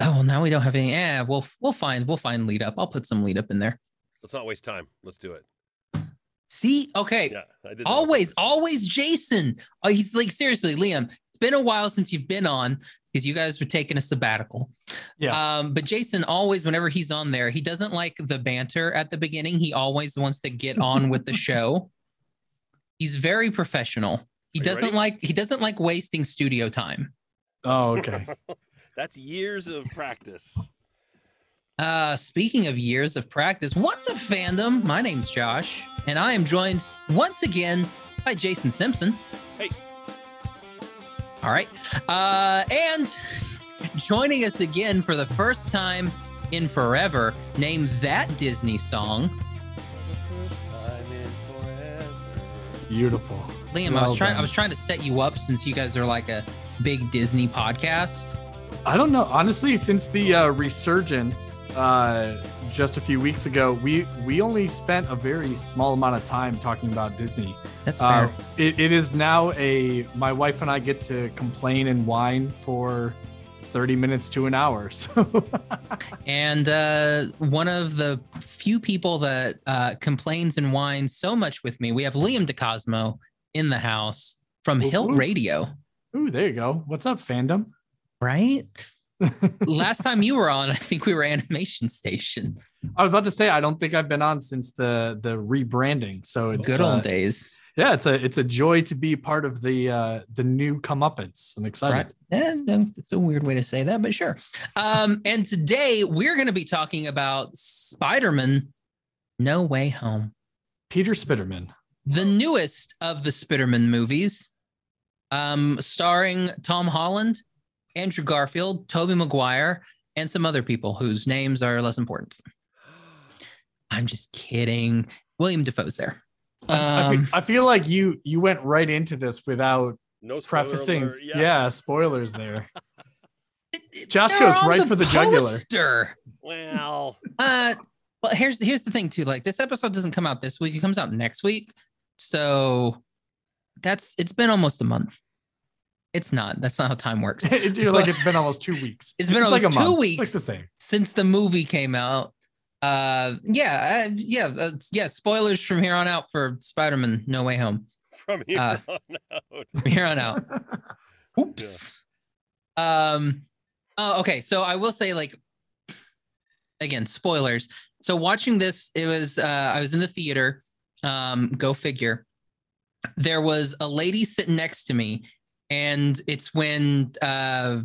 Oh, well, now we don't have any. Yeah, we'll we'll find we'll find lead up. I'll put some lead up in there. Let's not waste time. Let's do it. See, okay, Yeah, I did. that. always, always Jason. Oh, he's like seriously, Liam. It's been a while since you've been on because you guys were taking a sabbatical. Yeah. Um, but Jason always, whenever he's on there, he doesn't like the banter at the beginning. He always wants to get on with the show. He's very professional. He doesn't ready? like he doesn't like wasting studio time. Oh, okay. That's years of practice. Uh, speaking of years of practice, what's up, fandom? My name's Josh, and I am joined once again by Jason Simpson. Hey. All right. Uh, and joining us again for the first time in forever, name that Disney song. Beautiful. Liam, I was trying. I was trying to set you up since you guys are like a big Disney podcast. I don't know. Honestly, since the uh, resurgence uh, just a few weeks ago, we we only spent a very small amount of time talking about Disney. That's fair. Uh, it, it is now a my wife and I get to complain and whine for 30 minutes to an hour. So And uh, one of the few people that uh, complains and whines so much with me, we have Liam DeCosmo in the house from whoop. Radio, Ooh, there you go. What's up, fandom? Right? Last time you were on, I think we were Animation Station. I was about to say I don't think I've been on since the the rebranding. So it's Good uh, old days. yeah, it's a it's a joy to be part of the uh the new comeuppance. I'm excited. Right. No, it's a weird way to say that, but sure. Um, and today we're going to be talking about Spider Man No Way Home. Peter Spitterman. the newest of the Spiderman movies, um, starring Tom Holland, Andrew Garfield, Tobey Maguire, and some other people whose names are less important. I'm just kidding. Willem Dafoe's there. I, Um, feel, I feel like you you went right into this without No prefacing. alert. Yeah. spoilers there. Josh they're goes right the for the jugular. Well, Uh, well, here's here's the thing too. Like this episode doesn't come out this week; it comes out next week. So that's it's been almost a month. It's not. That's not how time works. You're like it's been almost two weeks. It's been like almost a two month. weeks. It's like the same. since the movie came out. Uh, yeah, uh, yeah, uh, yeah. Spoilers from here on out for Spider-Man: No Way Home. from here Uh, on out. From here on out. Oops. Um. Oh, okay. So I will say, like, again, spoilers. So watching this, it was uh, I was in the theater. Um, go figure. There was a lady sitting next to me, and it's when uh,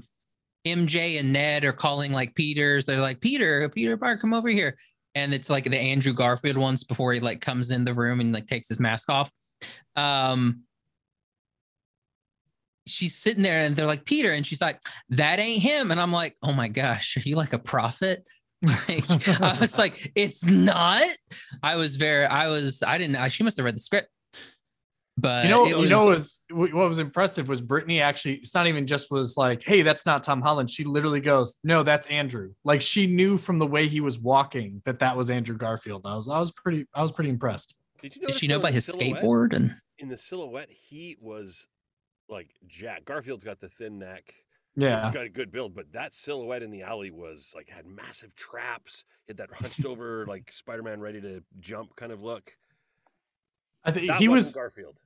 MJ and Ned are calling like Peter's. They're like Peter, Peter Parker, come over here, and it's like the Andrew Garfield ones before he like comes in the room and like takes his mask off. Um, she's sitting there and they're like Peter, and she's like, "That ain't him," and I'm like, "Oh my gosh, are you like a prophet?" Like, I was like, "It's not." I was very, I was, I didn't. I, she must have read the script, but You know, it you know, what was, what was impressive was Brittany actually. It's not even just was like, "Hey, that's not Tom Holland." She literally goes, "No, that's Andrew." Like she knew from the way he was walking that that was Andrew Garfield. I was, I was pretty, I was pretty impressed. Did you Did she know by his skateboard and In the silhouette, he was like Jack. Garfield's got the thin neck. Yeah, He's got a good build, but that silhouette in the alley was like had massive traps. He had that hunched over like Spider-Man ready to jump kind of look. I think he wasn't. Garfield.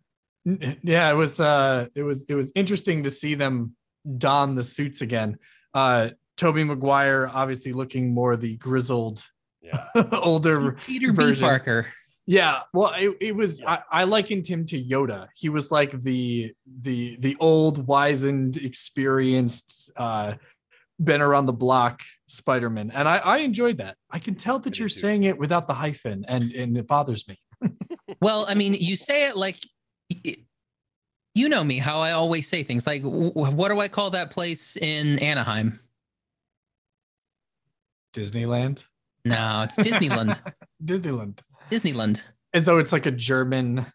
N- yeah it was uh it was it was interesting to see them don the suits again uh tobey maguire obviously looking more the grizzled Yeah. older Peter B. Parker. yeah well it, it was Yeah. I, I likened him to yoda he was like the the the old wizened experienced uh been around the block spider-man and i i enjoyed that i can tell that did you're too. saying it without the hyphen and and it bothers me Well, I mean, you say it like you know me, how I always say things like, what do I call that place in Anaheim? disneyland No, it's Disneyland. disneyland Disneyland. as though it's like a German,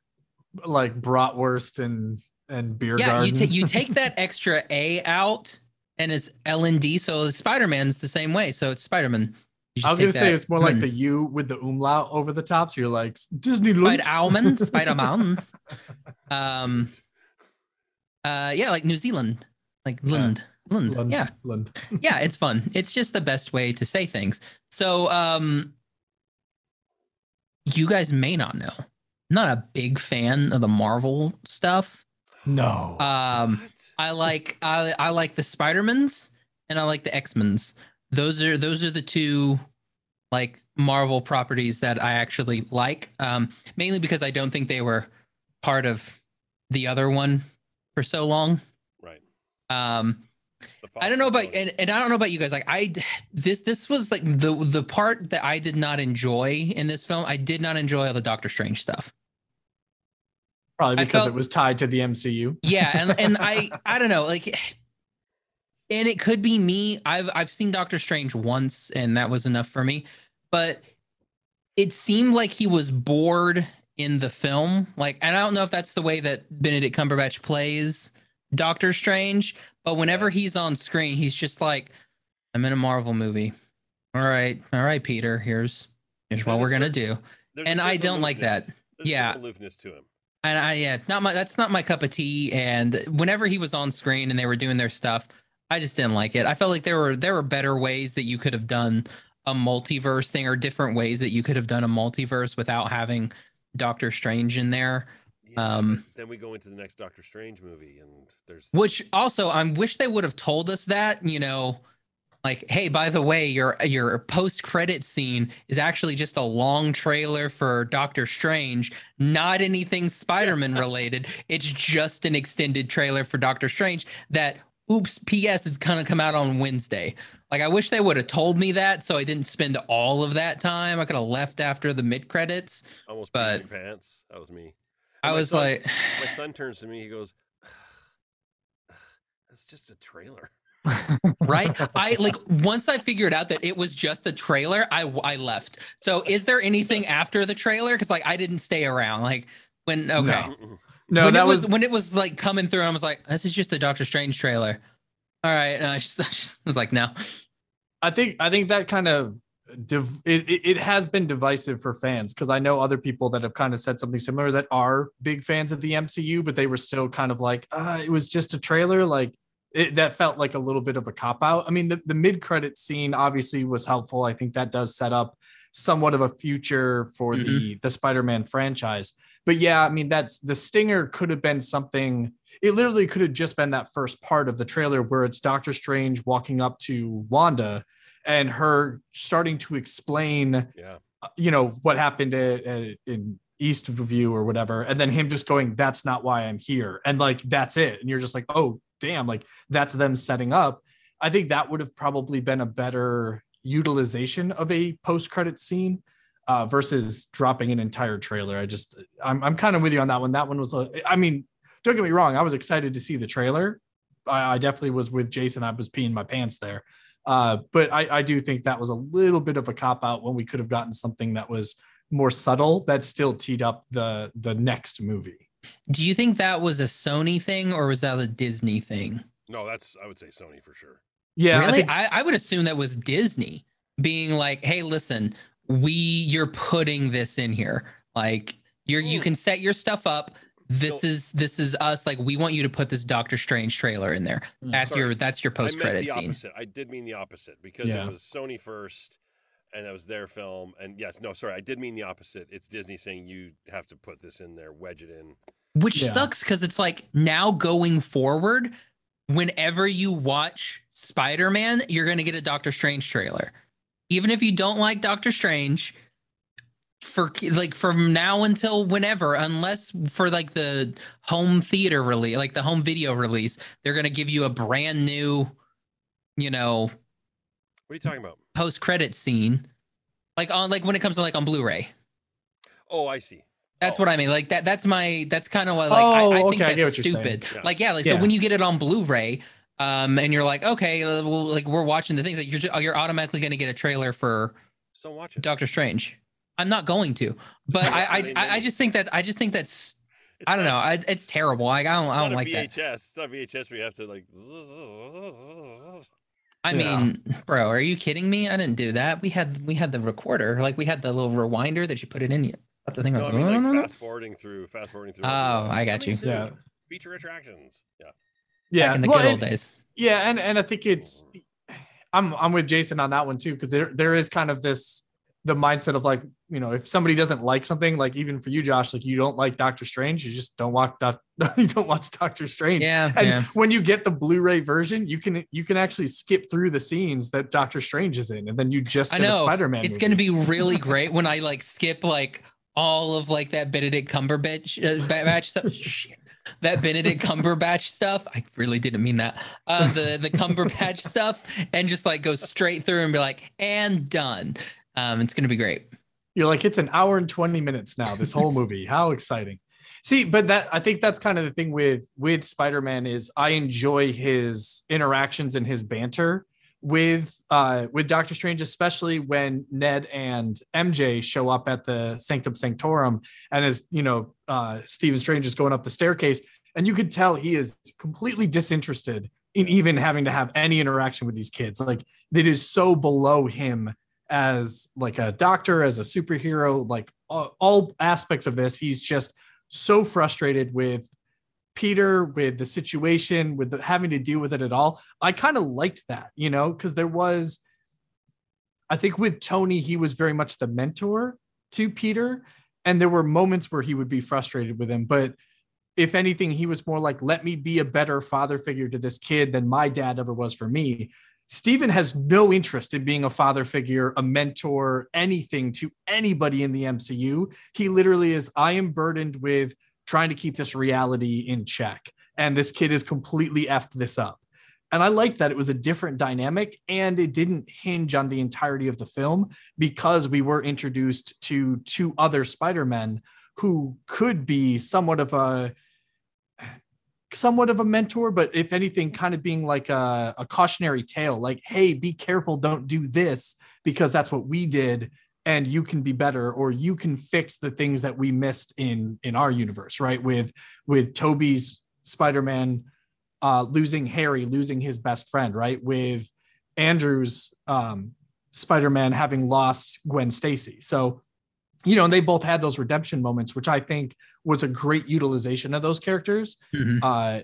like bratwurst and and beer Yeah, garden. you take you take that extra A out, and it's L and D. So Spider Man's the same way. So it's Spider Man. I was gonna say it's more like the U with the umlaut over the top. So you're like Disney Spider Alman, Spider Man. Um, uh, yeah, like New Zealand, like Yeah. Lund. Lund. Lund- Yeah. Lund. yeah, it's fun. It's just the best way to say things. So, um, you guys may not know. I'm not a big fan of the Marvel stuff. No. Um, What? I like I I like the Spider-Mans and I like the X-Men's. Those are those are the two like Marvel properties that I actually like. Um, mainly because I don't think they were part of the other one for so long. Right. Um, I don't know about and, and I don't know about you guys. Like I this this was like the the part that I did not enjoy in this film. I did not enjoy all the Doctor Strange stuff. Probably because felt- it was tied to the MCU. Yeah, and and I I don't know like and it could be me. I've I've seen Doctor Strange once and that was enough for me. But it seemed like he was bored in the film. Like and I don't know if that's the way that Benedict Cumberbatch plays Doctor Strange, but whenever he's on screen, he's just like I'm in a Marvel movie. All right. All right, Peter, here's here's what There's we're going to certain- do. And I don't like that. There's Yeah. aloofness to him. And I yeah, not my that's not my cup of tea. And whenever he was on screen and they were doing their stuff, I just didn't like it. I felt like there were there were better ways that you could have done a multiverse thing or different ways that you could have done a multiverse without having Doctor Strange in there. Yeah, Um, then we go into the next Doctor Strange movie, and there's Which also I wish they would have told us that, you know, like, hey, by the way, your your post credit scene is actually just a long trailer for Doctor Strange, not anything Spider-Man related. It's just an extended trailer for Doctor Strange that oops, PS is gonna come out on Wednesday. Like I wish they would have told me that so I didn't spend all of that time. I could have left after the mid credits. almost but- pants. That was me. I And my was son- like My son turns to me. He goes, "That's just a trailer." right i like once i figured out that it was just a trailer i i left so is there anything after the trailer because like i didn't stay around like when okay No. No, when that it was, was when it was like coming through i was like this is just a doctor strange trailer all right and I just, I just was like no I think I think that kind of div- it, it, has been divisive for fans because I know other people that have kind of said something similar that are big fans of the MCU, but they were still kind of like, uh, it was just a trailer. Like it, that felt like a little bit of a cop out. I mean, the, the mid credit scene obviously was helpful. I think that does set up somewhat of a future for the the Spider Man franchise. But yeah, I mean, that's the stinger could have been something. It literally could have just been that first part of the trailer where it's Doctor Strange walking up to Wanda and her starting to explain, Yeah. Uh, you know, what happened at, at- in East View or whatever, and then him just going, "That's not why I'm here," and like that's it, and you're just like, "Oh, damn!" Like that's them setting up. I think that would have probably been a better utilization of a post-credit scene uh, versus dropping an entire trailer. I just, I'm, I'm kind of with you on that one. That one was, a, I mean, don't get me wrong, I was excited to see the trailer. I, I definitely was with Jason. I was peeing my pants there. Uh, but I, I do think that was a little bit of a cop out when we could have gotten something that was more subtle that still teed up the the next movie. do you think that was a sony thing or was that a disney thing No, that's I would say Sony for sure. Yeah, I really think I, I would assume that was disney being like hey listen we you're putting this in here like you're you Mm. can set your stuff up this So- is this is us like we want you to put this doctor strange trailer in there that's sorry. your that's your I meant post-credit the scene opposite. I did mean the opposite because Yeah. it was Sony first, and that was their film. And yes, no, sorry, I did mean the opposite. It's Disney saying you have to put this in there, wedge it in. which Yeah. sucks because it's like now going forward whenever you watch spider-man you're going to get a doctor strange trailer even if you don't like doctor strange for like from now until whenever unless for like the home theater release like the home video release they're going to give you a brand new you know What are you talking about? post-credit scene like on like when it comes to like on blu-ray Oh, I see. That's Oh. what I mean. Like that. That's my. That's kind of what. Like Oh, I, I think okay, that's what stupid. Yeah. Like yeah. Like Yeah. so when you get it on Blu-ray, um, and you're like, okay, uh, well, like we're watching the things that you're just, you're automatically going to get a trailer for Just don't watch it. Doctor Strange. I'm not going to, but I I, I mean, I, I just think that I just think that's It's I don't know. I, it's terrible. Like I don't I don't not like a that. VHS. It's not VHS. where you have to like. I Yeah. mean, bro, are you kidding me? I didn't do that. We had we had the recorder. Like we had the little rewinder that you put it in. You stop the thing. No, I mean like fast forwarding through, fast forwarding through. Oh, I got you. Yeah. Feature attractions. Yeah. Yeah, back in the well, good old and- days. Yeah, and and I think it's I'm I'm with Jason on that one too because there there is kind of this the mindset of like you know if somebody doesn't like something like even for you Josh like you don't like Doctor Strange you just don't watch doc, you don't watch Doctor Strange Yeah, and yeah. when you get the Blu-ray version you can you can actually skip through the scenes that Doctor Strange is in and then you just I get a know. Spider-Man It's gonna be really great when I like skip like all of like that Benedict Cumberbatch uh, batch stuff. Shit. That Benedict Cumberbatch stuff. I really didn't mean that. Uh, the the Cumberbatch stuff, and just like go straight through and be like, and done. Um, it's gonna be great. You're like, it's an hour and 20 minutes now, this whole movie. How exciting. See, but that I think that's kind of the thing with with Spider-Man is I enjoy his interactions and his banter with uh with Doctor Strange, especially when Ned and MJ show up at the Sanctum Sanctorum and as you know, uh Stephen Strange is going up the staircase, and you could tell he is completely disinterested in even having to have any interaction with these kids. Like it is so below him as like a doctor, as a superhero, like all aspects of this. He's just so frustrated with Peter, with the situation, with the, having to deal with it at all. I kind of liked that, you know, because there was, I think with Tony, he was very much the mentor to Peter. And there were moments where he would be frustrated with him. But if anything, he was more like, let me be a better father figure to this kid than my dad ever was for me. Stephen has no interest in being a father figure, a mentor, anything to anybody in the MCU. He literally is, I am burdened with trying to keep this reality in check. And this kid is completely effed this up. And I liked that it was a different dynamic and it didn't hinge on the entirety of the film because we were introduced to two other Spider-Men who could be somewhat of a somewhat of a mentor, but if anything, kind of being like a, a cautionary tale, like, hey, be careful, don't do this because that's what we did and you can be better or you can fix the things that we missed in in our universe right? With with tobey's spider-man uh losing harry losing his best friend right? With andrew's um spider-man having lost gwen stacy. So you know and they both had those redemption moments which i think was a great utilization of those characters Mhm. uh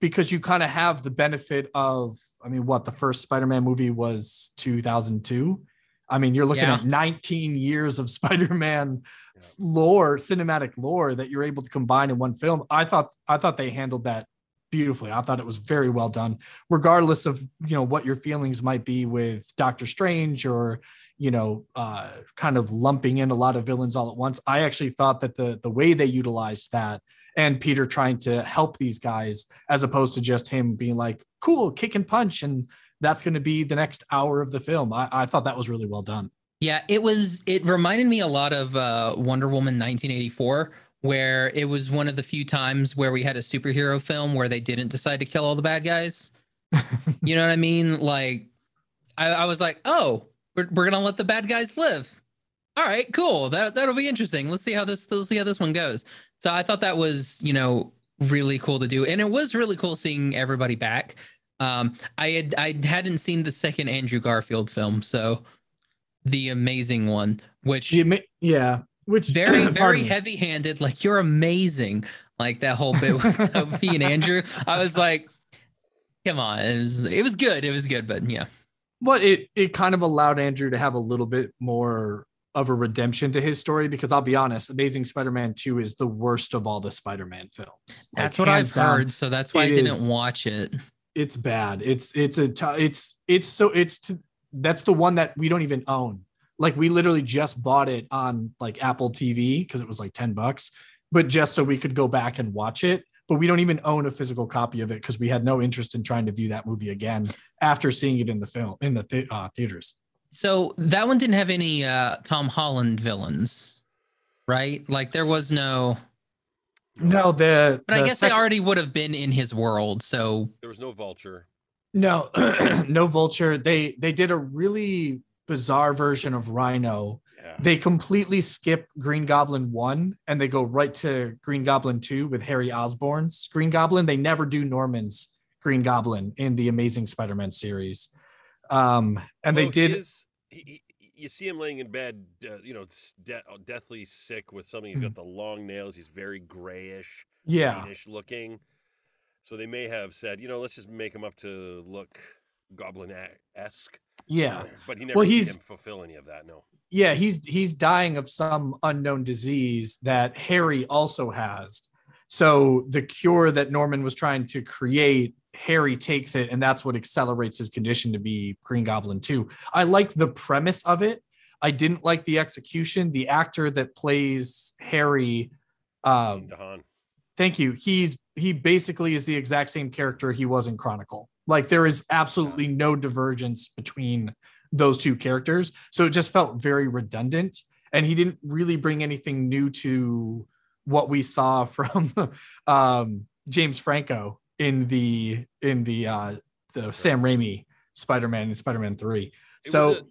because you kind of have the benefit of i mean what the first spider-man movie was 2002 i mean you're looking Yeah. at 19 years of spider-man Yeah. lore cinematic lore that you're able to combine in one film i thought i thought they handled that beautifully i thought it was very well done regardless of you know what your feelings might be with doctor strange or you know uh kind of lumping in a lot of villains all at once i actually thought that the the way they utilized that and peter trying to help these guys as opposed to just him being like cool kick and punch and that's going to be the next hour of the film I, I thought that was really well done Yeah, it was. It reminded me a lot of uh, Wonder Woman 1984, where it was one of the few times where we had a superhero film where they didn't decide to kill all the bad guys. you know what I mean? Like, I, I was like, oh, we're, we're gonna let the bad guys live. All right, cool. That that'll be interesting. Let's see how this. Let's see how this one goes. So I thought that was, you know, really cool to do, and it was really cool seeing everybody back. Um, I had I hadn't seen the second Andrew Garfield film, so the amazing one, which You ma- yeah which very very heavy handed. Like you're amazing. Like that whole bit with Tobey and Andrew. I was like, come on, it was it was good. It was good, but yeah, but it it kind of allowed Andrew to have a little bit more of a redemption to his story because I'll be honest, Amazing Spider-Man 2 is the worst of all the Spider-Man films. Like, that's what I've down, heard. So that's why I didn't is- watch it. It's bad. It's it's a t- it's it's so it's that's the one that we don't even own. Like we literally just bought it on like Apple TV because it was like 10 bucks, but just so we could go back and watch it. But we don't even own a physical copy of it because we had no interest in trying to view that movie again after seeing it in the film in the th- uh, theaters. So that one didn't have any uh Tom Holland villains, right? Like there was no. No, the But I guess sec- they already would have been in his world. So There was no vulture. No, no vulture. They they did a really bizarre version of Rhino. Yeah. They completely skip Green Goblin 1 and they go right to Green Goblin 2 with Harry Osborn's Green Goblin. They never do Norman's Green Goblin in the Amazing Spider-Man series. Um and they did he is- he- he- you see him laying in bed, uh, you know, de- uh, deathly sick with something. He's got mm-hmm. the long nails. He's very grayish, yeah. looking. So they may have said, you know, let's just make him up to look goblin esque. Yeah. Uh, but he never Well, he's- him fulfill any of that. No. Yeah, he's he's dying of some unknown disease that Harry also has. So the cure that Norman was trying to create, Harry takes it, and that's what accelerates his condition to be Green Goblin 2. I like the premise of it. I didn't like the execution. The actor that plays Harry, um, thank you. He's he basically is the exact same character he was in Chronicle. Like there is absolutely no divergence between those two characters. So it just felt very redundant. And he didn't really bring anything new to what we saw from um, James Franco in the in the uh the Sam Raimi Spider-Man and Spider-Man 3. It so was a,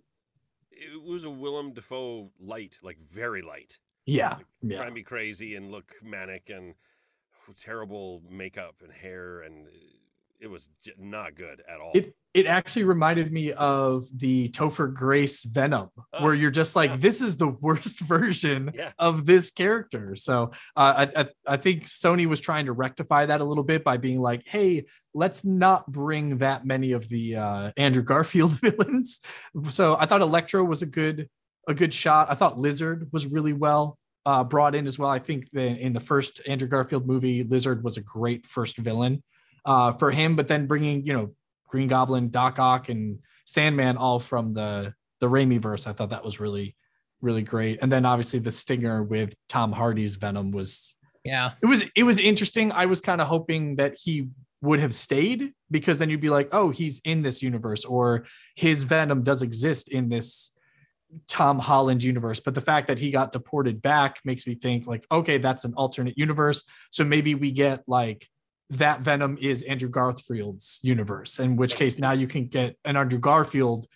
it was a Willem Dafoe light, like very light. yeah, Like, yeah. Trying to be crazy and look manic and terrible makeup and hair and it was not good at all. It it actually reminded me of the Topher Grace Venom, Oh, where you're just like, yeah. this is the worst version Yeah. of this character. So uh, I, I I think Sony was trying to rectify that a little bit by being like, hey, let's not bring that many of the uh, Andrew Garfield villains. So I thought Electro was a good a good shot. I thought Lizard was really well uh, brought in as well. I think that in the first Andrew Garfield movie, Lizard was a great first villain uh, for him. But then bringing you know Green Goblin, Doc Ock, and Sandman all from the the Raimi verse, I thought that was really really great. And then obviously the stinger with Tom Hardy's Venom was Yeah. it was it was interesting. I was kind of hoping that he would have stayed because then you'd be like, oh, he's in this universe or his Venom does exist in this Tom Holland universe. But the fact that he got deported back makes me think like, okay, that's an alternate universe. So maybe we get like that Venom is Andrew Garfield's universe, in which case now you can get an Andrew Garfield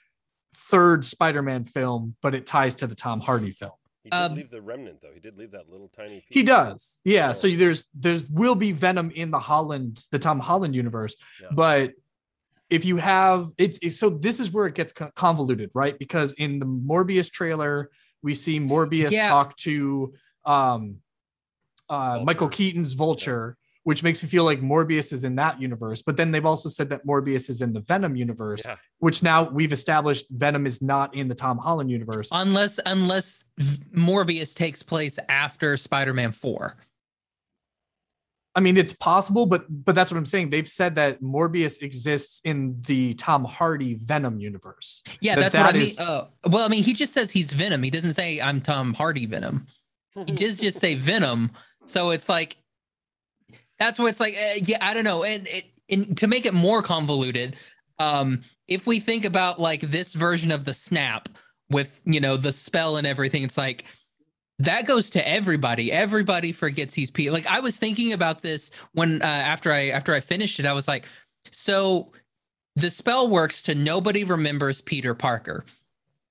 third Spider-Man film, but it ties to the Tom Hardy film. he did um, leave the remnant though. He did leave that little tiny piece. He does. Yeah. So- So there's there's will be Venom in the Holland, the Tom Holland universe. Yeah. But if you have it's, it's so this is where it gets convoluted, right? Because in the Morbius trailer, we see Morbius Yeah. talk to um uh Michael Keaton's Vulture, which makes me feel like Morbius is in that universe. But then they've also said that Morbius is in the Venom universe, Yeah. which now we've established Venom is not in the Tom Holland universe. Unless unless Morbius takes place after Spider-Man 4. I mean, it's possible, but but that's what I'm saying. They've said that Morbius exists in the Tom Hardy Venom universe. Yeah, That that's what I that mean. Uh, well, I mean, he just says he's Venom. He doesn't say I'm Tom Hardy Venom. He does just say Venom. So it's like that's where it's like, uh, yeah, I don't know. And, and to make it more convoluted, um, if we think about like this version of the snap with you know the spell and everything, it's like that goes to everybody. Everybody forgets he's Peter. Like I was thinking about this when uh, after I after I finished it, I was like, so the spell works to nobody remembers Peter Parker.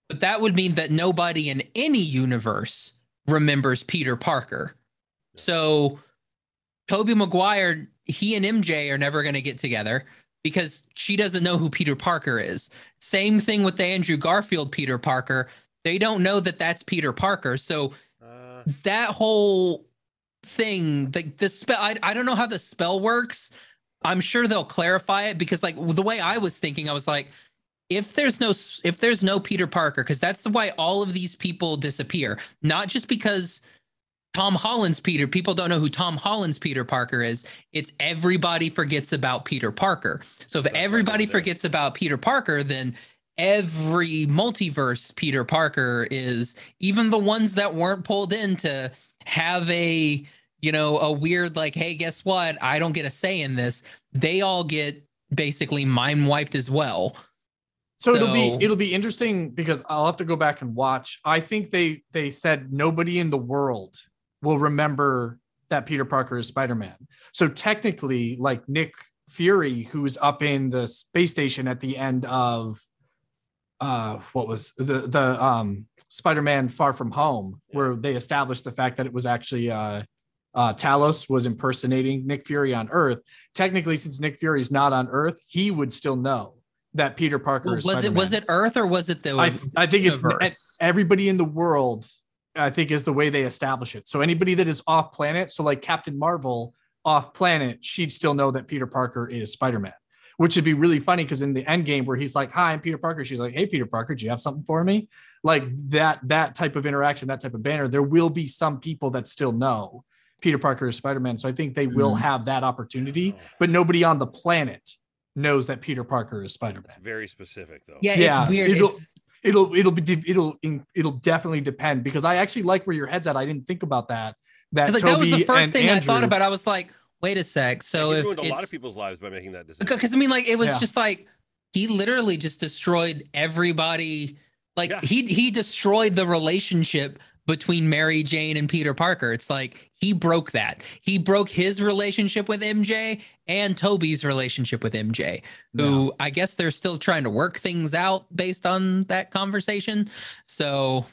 But that would mean that nobody in any universe remembers Peter Parker. So Tobey Maguire, he and MJ are never going to get together because she doesn't know who Peter Parker is. Same thing with the Andrew Garfield Peter Parker. They don't know that that's Peter Parker. So Uh, that whole thing, the, the spell, I, I don't know how the spell works. I'm sure they'll clarify it because like the way I was thinking, I was like, if there's no if there's no Peter Parker, because that's the why all of these people disappear, not just because Tom Holland's Peter, people don't know who Tom Holland's Peter Parker is. It's everybody forgets about Peter Parker. So if That's everybody forgets about Peter Parker, then every multiverse Peter Parker is even the ones that weren't pulled in to have a you know a weird like hey guess what I don't get a say in this they all get basically mind wiped as well So, it'll be it'll be interesting because I'll have to go back and watch. I think they they said nobody in the world will remember that Peter Parker is Spider-Man. So technically, like Nick Fury, who's up in the space station at the end of uh what was the the um Spider-Man Far From Home, where they established the fact that it was actually uh uh, Talos was impersonating Nick Fury on Earth. Technically, since Nick Fury is not on Earth, he would still know that Peter Parker is was it was Spider-Man. it earth or was it the I, I think it's everybody in the world. I think is the way they establish it. So anybody that is off planet, so like Captain Marvel off planet, she'd still know that Peter Parker is Spider Man, which would be really funny because in the end game where he's like, "Hi, I'm Peter Parker," she's like, "Hey, Peter Parker, do you have something for me?" Like that that type of interaction, that type of banner. There will be some people that still know Peter Parker is Spider Man, so I think they will Mhm. have that opportunity, but nobody on the planet knows that Peter Parker is Spider Man. very specific though. Yeah, Yeah, it's weird. it'll- It's, It'll it'll be it'll it'll definitely depend because I actually like where your head's at. I didn't think about that. That like that was the first and thing I thought about. I was like, wait a sec. So he if ruined a lot of people's lives by making that decision. because I mean, like it was Yeah. just like he literally just destroyed everybody. Like Yeah. he he destroyed the relationship between Mary Jane and Peter Parker. It's like he broke that. He broke his relationship with MJ and Tobey's relationship with MJ, who I guess they're still trying to work things out based on that conversation. So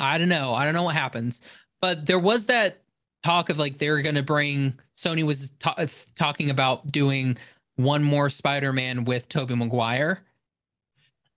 I don't know. I don't know what happens. But there was that talk of like they're going to bring Sony was ta- talking about doing one more Spider-Man with Tobey Maguire.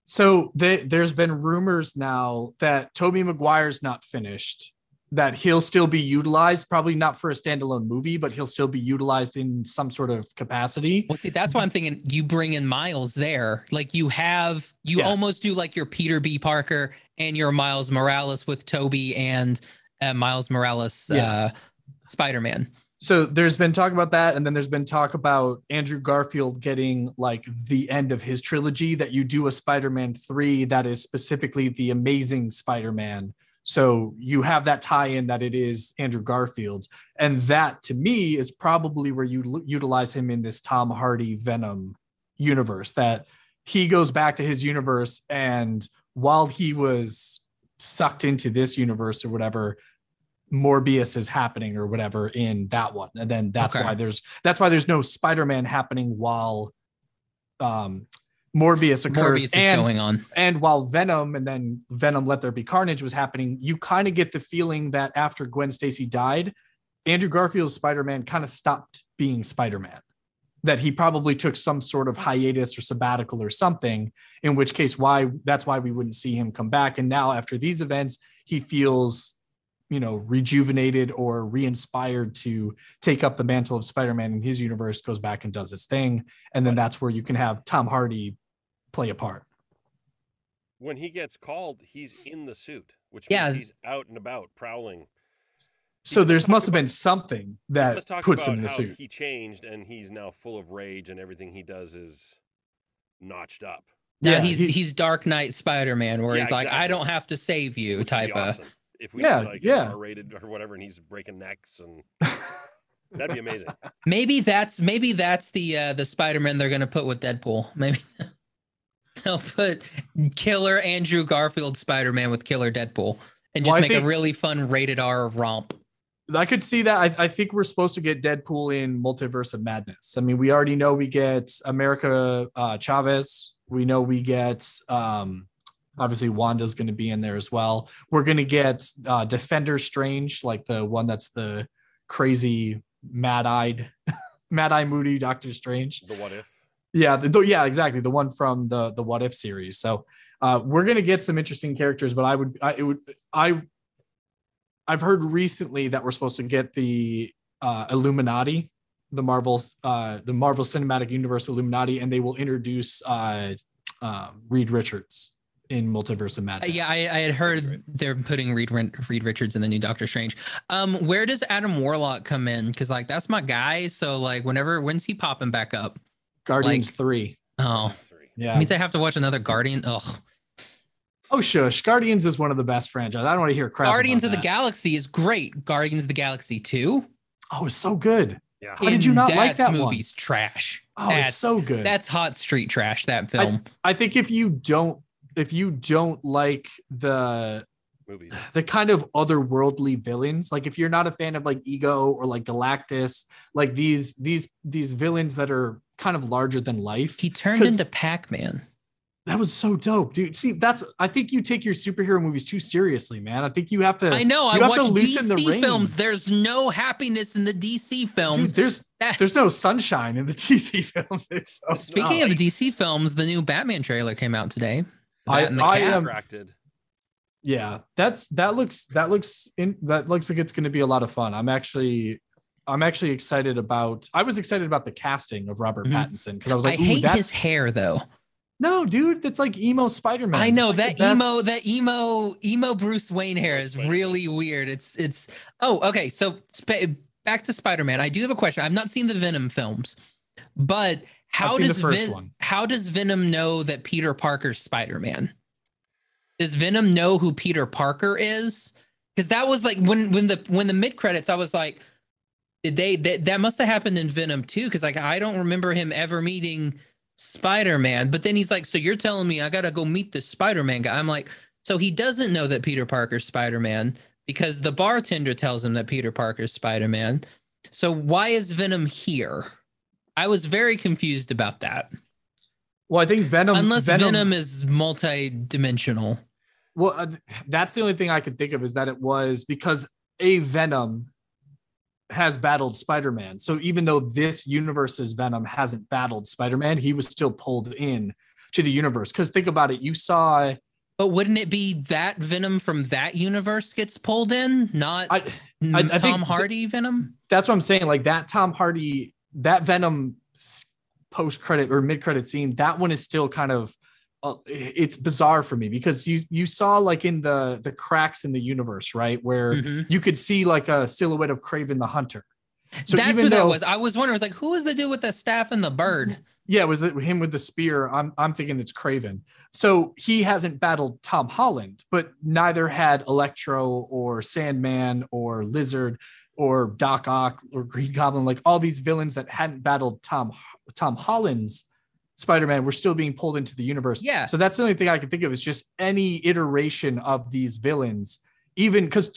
So they, there's been rumors now that Tobey Maguire's not finished, that he'll still be utilized, probably not for a standalone movie, but he'll still be utilized in some sort of capacity. Well, see, that's why I'm thinking you bring in Miles there. Like you have, you Yes. almost do like your Peter B. Parker and your Miles Morales with Tobey and uh, Miles Morales, uh, Spider Man. So there's been talk about that, and then there's been talk about Andrew Garfield getting like the end of his trilogy that you do a Spider-Man 3 that is specifically the amazing Spider-Man. So you have that tie-in that it is Andrew Garfield's. And that to me is probably where you l- utilize him in this Tom Hardy Venom universe that he goes back to his universe and while he was sucked into this universe or whatever Morbius is happening or whatever in that one. And then that's Okay. why there's that's why there's no Spider-Man happening while um Morbius occurs Morbius is and going on. and while Venom and then Venom Let There Be Carnage was happening, you kind of get the feeling that after Gwen Stacy died, Andrew Garfield's Spider-Man kind of stopped being Spider-Man. That he probably took some sort of hiatus or sabbatical or something, in which case why that's why we wouldn't see him come back. And now after these events, he feels you know rejuvenated or re-inspired to take up the mantle of spider-man in his universe goes back and does his thing and then that's where you can have tom hardy play a part when he gets called, he's in the suit, which Yeah. means he's out and about prowling. so must there's must have about- been something that talk puts about him in the how suit he changed and he's now full of rage and everything he does is notched up. Now Yeah, he's he- he's Dark Knight Spider Man, where Yeah, he's like, I don't have to save you, which type be of. Awesome. If we Yeah, see like yeah. R-rated or whatever, and he's breaking necks, and that'd be amazing. Maybe that's maybe that's the uh, the Spider Man they're gonna put with Deadpool. Maybe they'll put Killer Andrew Garfield Spider Man with Killer Deadpool and just Well, I make a really fun rated R romp. I could see that. I, I think we're supposed to get Deadpool in Multiverse of Madness. I mean, we already know we get America uh, Chavez. We know we get um, obviously Wanda's going to be in there as well. We're going to get uh, Defender Strange, like the one that's the crazy mad-eyed, mad-eye moody Doctor Strange. The what if? Yeah, the, the- yeah, exactly. The one from the the What If series. So uh, we're gonna get some interesting characters, but I would, I, it would, I, I've heard recently that we're supposed to get the uh, Illuminati, the Marvel's, uh, the Marvel Cinematic Universe Illuminati, and they will introduce uh, um, Reed Richards in Multiverse of Madness. Yeah, I, I had heard they're putting Reed Ren- Reed Richards in the new Doctor Strange. Um, where does Adam Warlock come in? Because like that's my guy. So like whenever when's he popping back up? Guardians like- three. Oh, Three. Yeah. means I have to watch another Guardian. Ugh. oh shush, Guardians is one of the best franchises. I don't want to hear crap. Guardians about of the. Galaxy is great. Guardians of the Galaxy 2. Oh, it's so good. Yeah. How did you not like that one? movie's trash. Oh, That's- it's so good. That's hot street trash, that film. I think if you don't if you don't like the Movies. the kind of otherworldly villains, like if you're not a fan of like Ego or like Galactus, like these these these villains that are kind of larger than life. he turned into Pac-Man. That was so dope, dude. See, that's I think you take your superhero movies too seriously, man. I think you have to I know. I you have to watch loosen the DC films. There's no happiness in the DC films. Dude, there's That- there's no sunshine in the DC films. It's so Speaking tough. of DC films, the new Batman trailer came out today. I- and the I Cat. am- Distracted. yeah that's that looks that looks in that looks like it's going to be a lot of fun i'm actually I'm actually excited about. I was excited about the casting of Robert Mhm. Pattinson because I was like, "Ooh, hate that's his hair though. no, dude. That's like emo Spider Man. I know that emo, that emo, emo Bruce Wayne hair is Spider-Man. really weird. It's it's. Oh, okay. So sp- back to Spider Man. I do have a question. I've not seen the Venom films, but how does Ven- one. how does Venom know that Peter Parker's Spider Man? Does Venom know who Peter Parker is? Because that was like when when the when the mid credits, I was like, did they that that must have happened in Venom too? Because like I don't remember him ever meeting Spider Man. But then he's like, so you're telling me I gotta go meet the Spider Man guy? I'm like, so he doesn't know that Peter Parker's Spider Man because the bartender tells him that Peter Parker's Spider Man. So why is Venom here? I was very confused about that. Well, I think Venom. Unless Venom, Venom, is multi-dimensional. Well, uh, that's the only thing I could think of is that it was because a Venom has battled Spider Man. So even though this universe's Venom hasn't battled Spider Man, he was still pulled in to the universe. Because think about it, you saw. But wouldn't it be that Venom from that universe gets pulled in, not I, I- I Tom Hardy Venom? that's what I'm saying. Like that Tom Hardy, that Venom post credit or mid credit scene, that one is still kind of uh, it's bizarre for me because you you saw like in the the cracks in the universe, right, where Mhm. you could see like a silhouette of Kraven the Hunter. So That's even who that though- was. I was wondering, I was like, who was the dude with the staff and the bird? Yeah, it was it him with the spear. I'm I'm thinking it's Kraven. So he hasn't battled Tom Holland, but neither had Electro or Sandman or Lizard or Doc Ock or Green Goblin. Like all these villains that hadn't battled Tom Tom Holland's Spider-Man were still being pulled into the universe. Yeah. So that's the only thing I can think of is just any iteration of these villains. Even because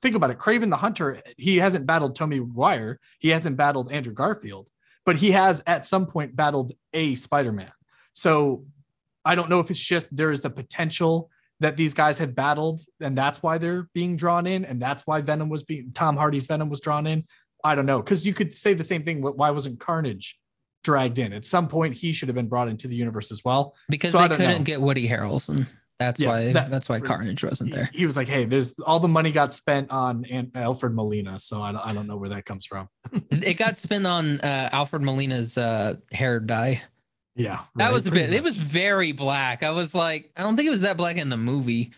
think about it, Kraven the Hunter, he hasn't battled Tobey Maguire, he hasn't battled Andrew Garfield but he has at some point battled a Spider-Man. So I don't know if it's just there's the potential that these guys had battled and that's why they're being drawn in and that's why Venom was being Tom Hardy's Venom was drawn in. I don't know cuz you could say the same thing why wasn't Carnage dragged in? At some point he should have been brought into the universe as well. Because So they couldn't know. get Woody Harrelson. That's Yeah, why that- that's why Carnage wasn't there. He, he was like, "Hey, there's all the money got spent on An- Alfred Molina, so I don't, I don't know where that comes from." it got spent on uh, Alfred Molina's uh, hair dye. Yeah. That right, was a bit. It was very black. I was like, I don't think it was that black in the movie.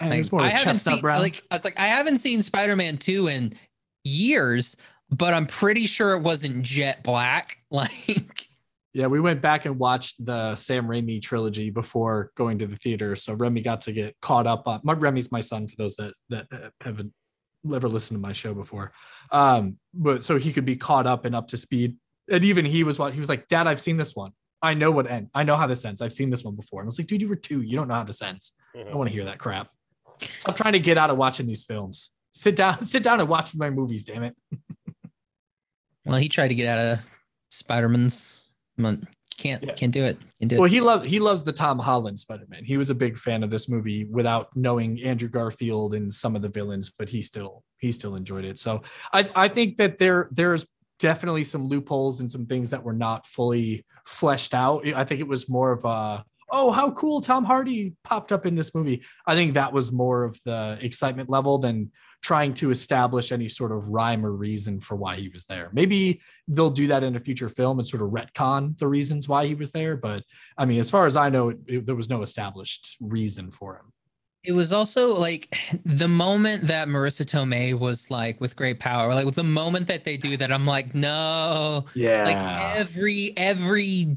Like, I haven't seen like I was like I haven't seen Spider-Man 2 in years, but I'm pretty sure it wasn't jet black. Like Yeah, we went back and watched the Sam Raimi trilogy before going to the theater. So Remy got to get caught up on. My, Remy's my son for those that that haven't ever listened to my show before. Um, but so he could be caught up and up to speed. And even he was what he was like, Dad, I've seen this one. I know what end. I know how this ends. I've seen this one before. And I was like, dude, you were two. You don't know how this ends. I don't want to hear that crap. Stop trying to get out of watching these films. Sit down, sit down and watch my movies, damn it. well, he tried to get out of Spider-Man's month. Can't Yeah. can't do it. Can't do Well, it. he loves he loves the Tom Holland Spider Man. He was a big fan of this movie without knowing Andrew Garfield and some of the villains, but he still he still enjoyed it. So I I think that there there's definitely some loopholes and some things that were not fully fleshed out. I think it was more of a oh how cool Tom Hardy popped up in this movie. I think that was more of the excitement level than trying to establish any sort of rhyme or reason for why he was there. Maybe they'll do that in a future film and sort of retcon the reasons why he was there. But I mean, as far as I know, it, it- there was no established reason for him. It was also like the moment that Marisa Tomei was like with great power, like with the moment that they do that, I'm like, no, Yeah. like every every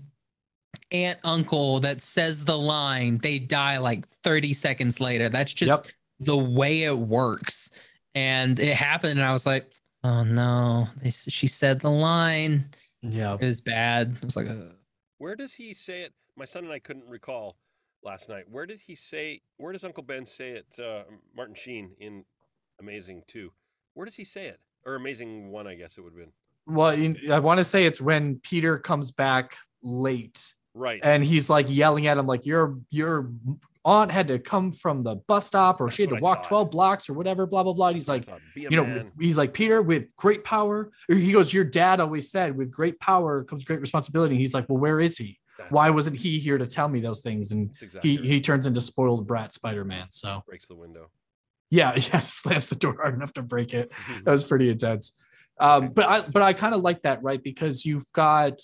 aunt uncle that says the line, they die like 30 seconds later. That's just Yep. the way it works. And it happened, and I was like, oh no, they, she said the line. yeah. It was bad. It was like, Ugh. Where does he say it? My son and I couldn't recall last night. Where did he say? Where does Uncle Ben say it? Uh, Martin Sheen in Amazing Two. Where does he say it? Or Amazing One, I guess it would have been. Well, I want to say it's when Peter comes back late Right. and he's like yelling at him, like, your your aunt had to come from the bus stop or she had to I walk thought. 12 blocks or whatever, blah, blah, blah. And he's like, you know, man. he's like, Peter, with great power. or He goes, Your dad always said, with great power comes great responsibility. He's like, Well, where is he? That's Why right. wasn't he here to tell me those things? And exactly he right. he turns into spoiled brat Spider-Man. So breaks the window. yeah, yeah, slams the door hard enough to break it. That was pretty intense. Um, but I but I kind of like that, right? Because you've got,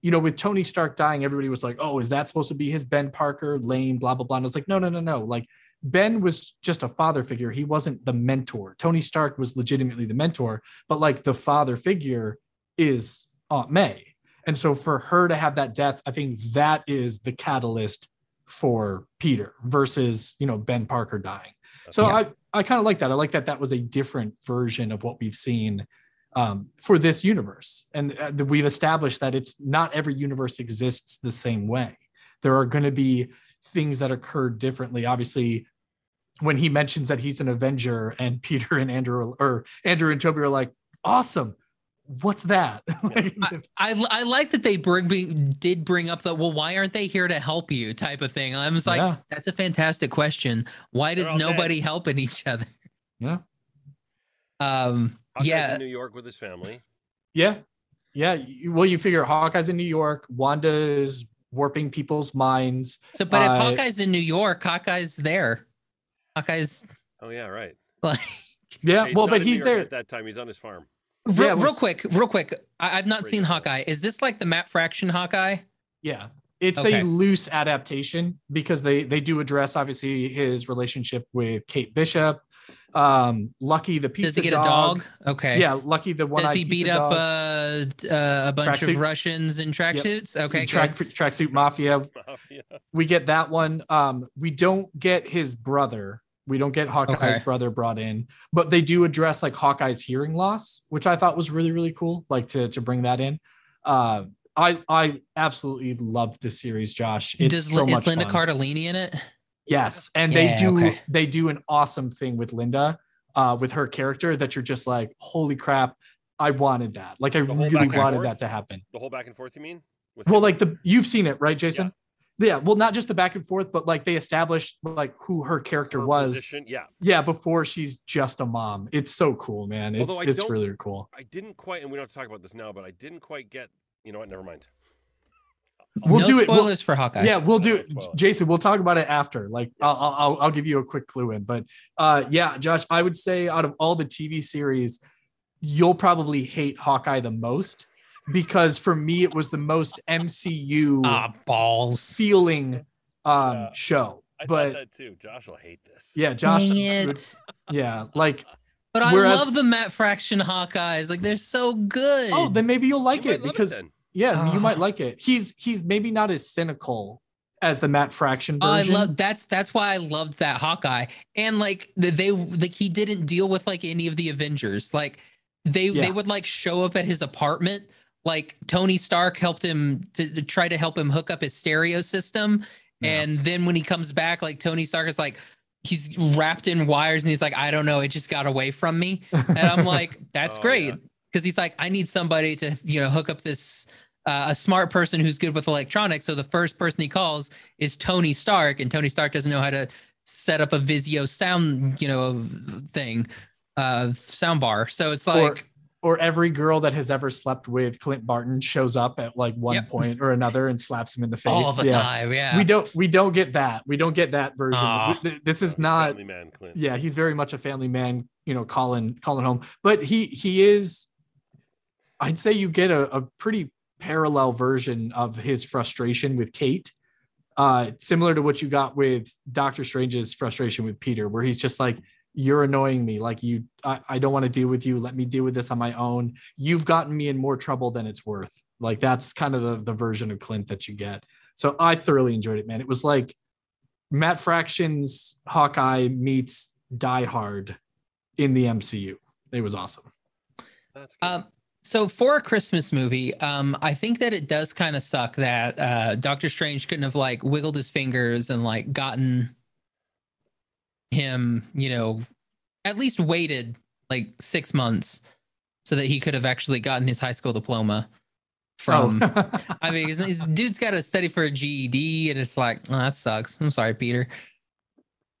you know, with Tony Stark dying, everybody was like, oh, is that supposed to be his Ben Parker? Lame, blah, blah, blah. And I was like, no, no, no, no. Like Ben was just a father figure. He wasn't the mentor. Tony Stark was legitimately the mentor, but like the father figure is Aunt May. And so for her to have that death, I think that is the catalyst for Peter versus, you know, Ben Parker dying. So Yeah. I, I kind of like that. I like that that was a different version of what we've seen um, for this universe. And uh, we've established that it's not every universe exists the same way. There are going to be things that occur differently. Obviously, when he mentions that he's an Avenger and Peter and Andrew or Andrew and Tobey are like, awesome. What's that? Like, I, I like that they bring bring- did bring up the well, why aren't they here to help you type of thing. I was like, Yeah. that's a fantastic question. Why They're does all dead. nobody helping each other? yeah. Um, Hawkeye's yeah, in New York with his family. Yeah. Yeah. Well, you figure Hawkeye's in New York. Wanda is warping people's minds. so but if uh, Hawkeye's in New York, Hawkeye's there. Hawkeye's Oh yeah, right. like Yeah. He's well, but he's there. at that time. He's on his farm. Real, Yeah, well- real quick, real quick. I, I've not seen show. Hawkeye. Is this like the Matt Fraction Hawkeye? Yeah. It's Okay. a loose adaptation because they they do address obviously his relationship with Kate Bishop. Um, Lucky the pizza Does he get a dog? Okay. Yeah, Lucky the one. Does he beat up uh, uh, a bunch of Tracksuits. Russians in tracksuits? Okay. track tracksuit mafia. Mafia. We get that one. Um, we don't get his brother. We don't get Hawkeye's Okay. brother brought in, but they do address like Hawkeye's hearing loss, which I thought was really really cool. Like to to bring that in. Uh, I I absolutely love this series, Josh. It's Does so much is Linda fun. Cardellini in it? Yes, and Yeah, they do okay. they do an awesome thing with Linda, uh, with her character that you're just like, holy crap, I wanted that. Like I really wanted forth? that to happen. The whole back and forth. You mean? With Well, him? like the you've seen it, right, Jason? Yeah. Well, not just the back and forth, but like they established like who her character Her was. position, Yeah, Yeah, before she's just a mom. It's so cool, man. It's Although I it's don't- really cool. I didn't quite, and we don't have to talk about this now, but I didn't quite get. You know what? Never mind. We'll no do it. We'll- spoilers for Hawkeye. yeah we'll do Don't spoil it. jason we'll talk about it after like I'll, I'll I'll- i'll give you a quick clue in but uh yeah josh i would say out of all the tv series you'll probably hate hawkeye the most because for me it was the most mcu Ah, balls. feeling um Yeah. show I but that too. Josh will hate this. yeah josh would- yeah like But I Whereas- love the Matt Fraction Hawkeyes. Like they're so good. oh then maybe you'll like You it because then. yeah you might like it he's he's maybe not as cynical as the matt fraction Oh, I love that's that's why I loved that Hawkeye. And like they like he didn't deal with like any of the Avengers. Like they Yeah. they would like show up at his apartment. Like Tony Stark helped him to, to try to help him hook up his stereo system. Yeah. And then when he comes back, like Tony Stark is like he's wrapped in wires and he's like, I don't know, it just got away from me. And I'm like, that's Oh, great. yeah. Because he's like, I need somebody to, you know, hook up this uh, a smart person who's good with electronics. So the first person he calls is Tony Stark, and Tony Stark doesn't know how to set up a Vizio sound, you know, thing, uh, sound bar. So it's like, or every girl that has ever slept with Clint Barton shows up at like one Yep. point or another and slaps him in the face. all the yeah. time. Yeah. We don't we don't get that. We don't get that version. Aw. This is Yeah, not Family man, Clint. yeah, he's very much a family man, you know, calling calling home. But he he is I'd say you get a, a pretty parallel version of his frustration with Kate. Uh similar to what you got with Doctor Strange's frustration with Peter, where he's just like, You're annoying me. Like you I, I don't want to deal with you. Let me deal with this on my own. You've gotten me in more trouble than it's worth. Like that's kind of the, the version of Clint that you get. So I thoroughly enjoyed it, man. It was like Matt Fraction's Hawkeye meets Die Hard in the MCU. It was awesome. That's good. Um, so for a Christmas movie, um, I think that it does kind of suck that uh, Doctor Strange couldn't have like wiggled his fingers and like gotten him, you know, at least waited like six months so that he could have actually gotten his high school diploma from. Oh. I mean this dude's got to study for a GED, and it's like, oh, that sucks. I'm sorry, Peter.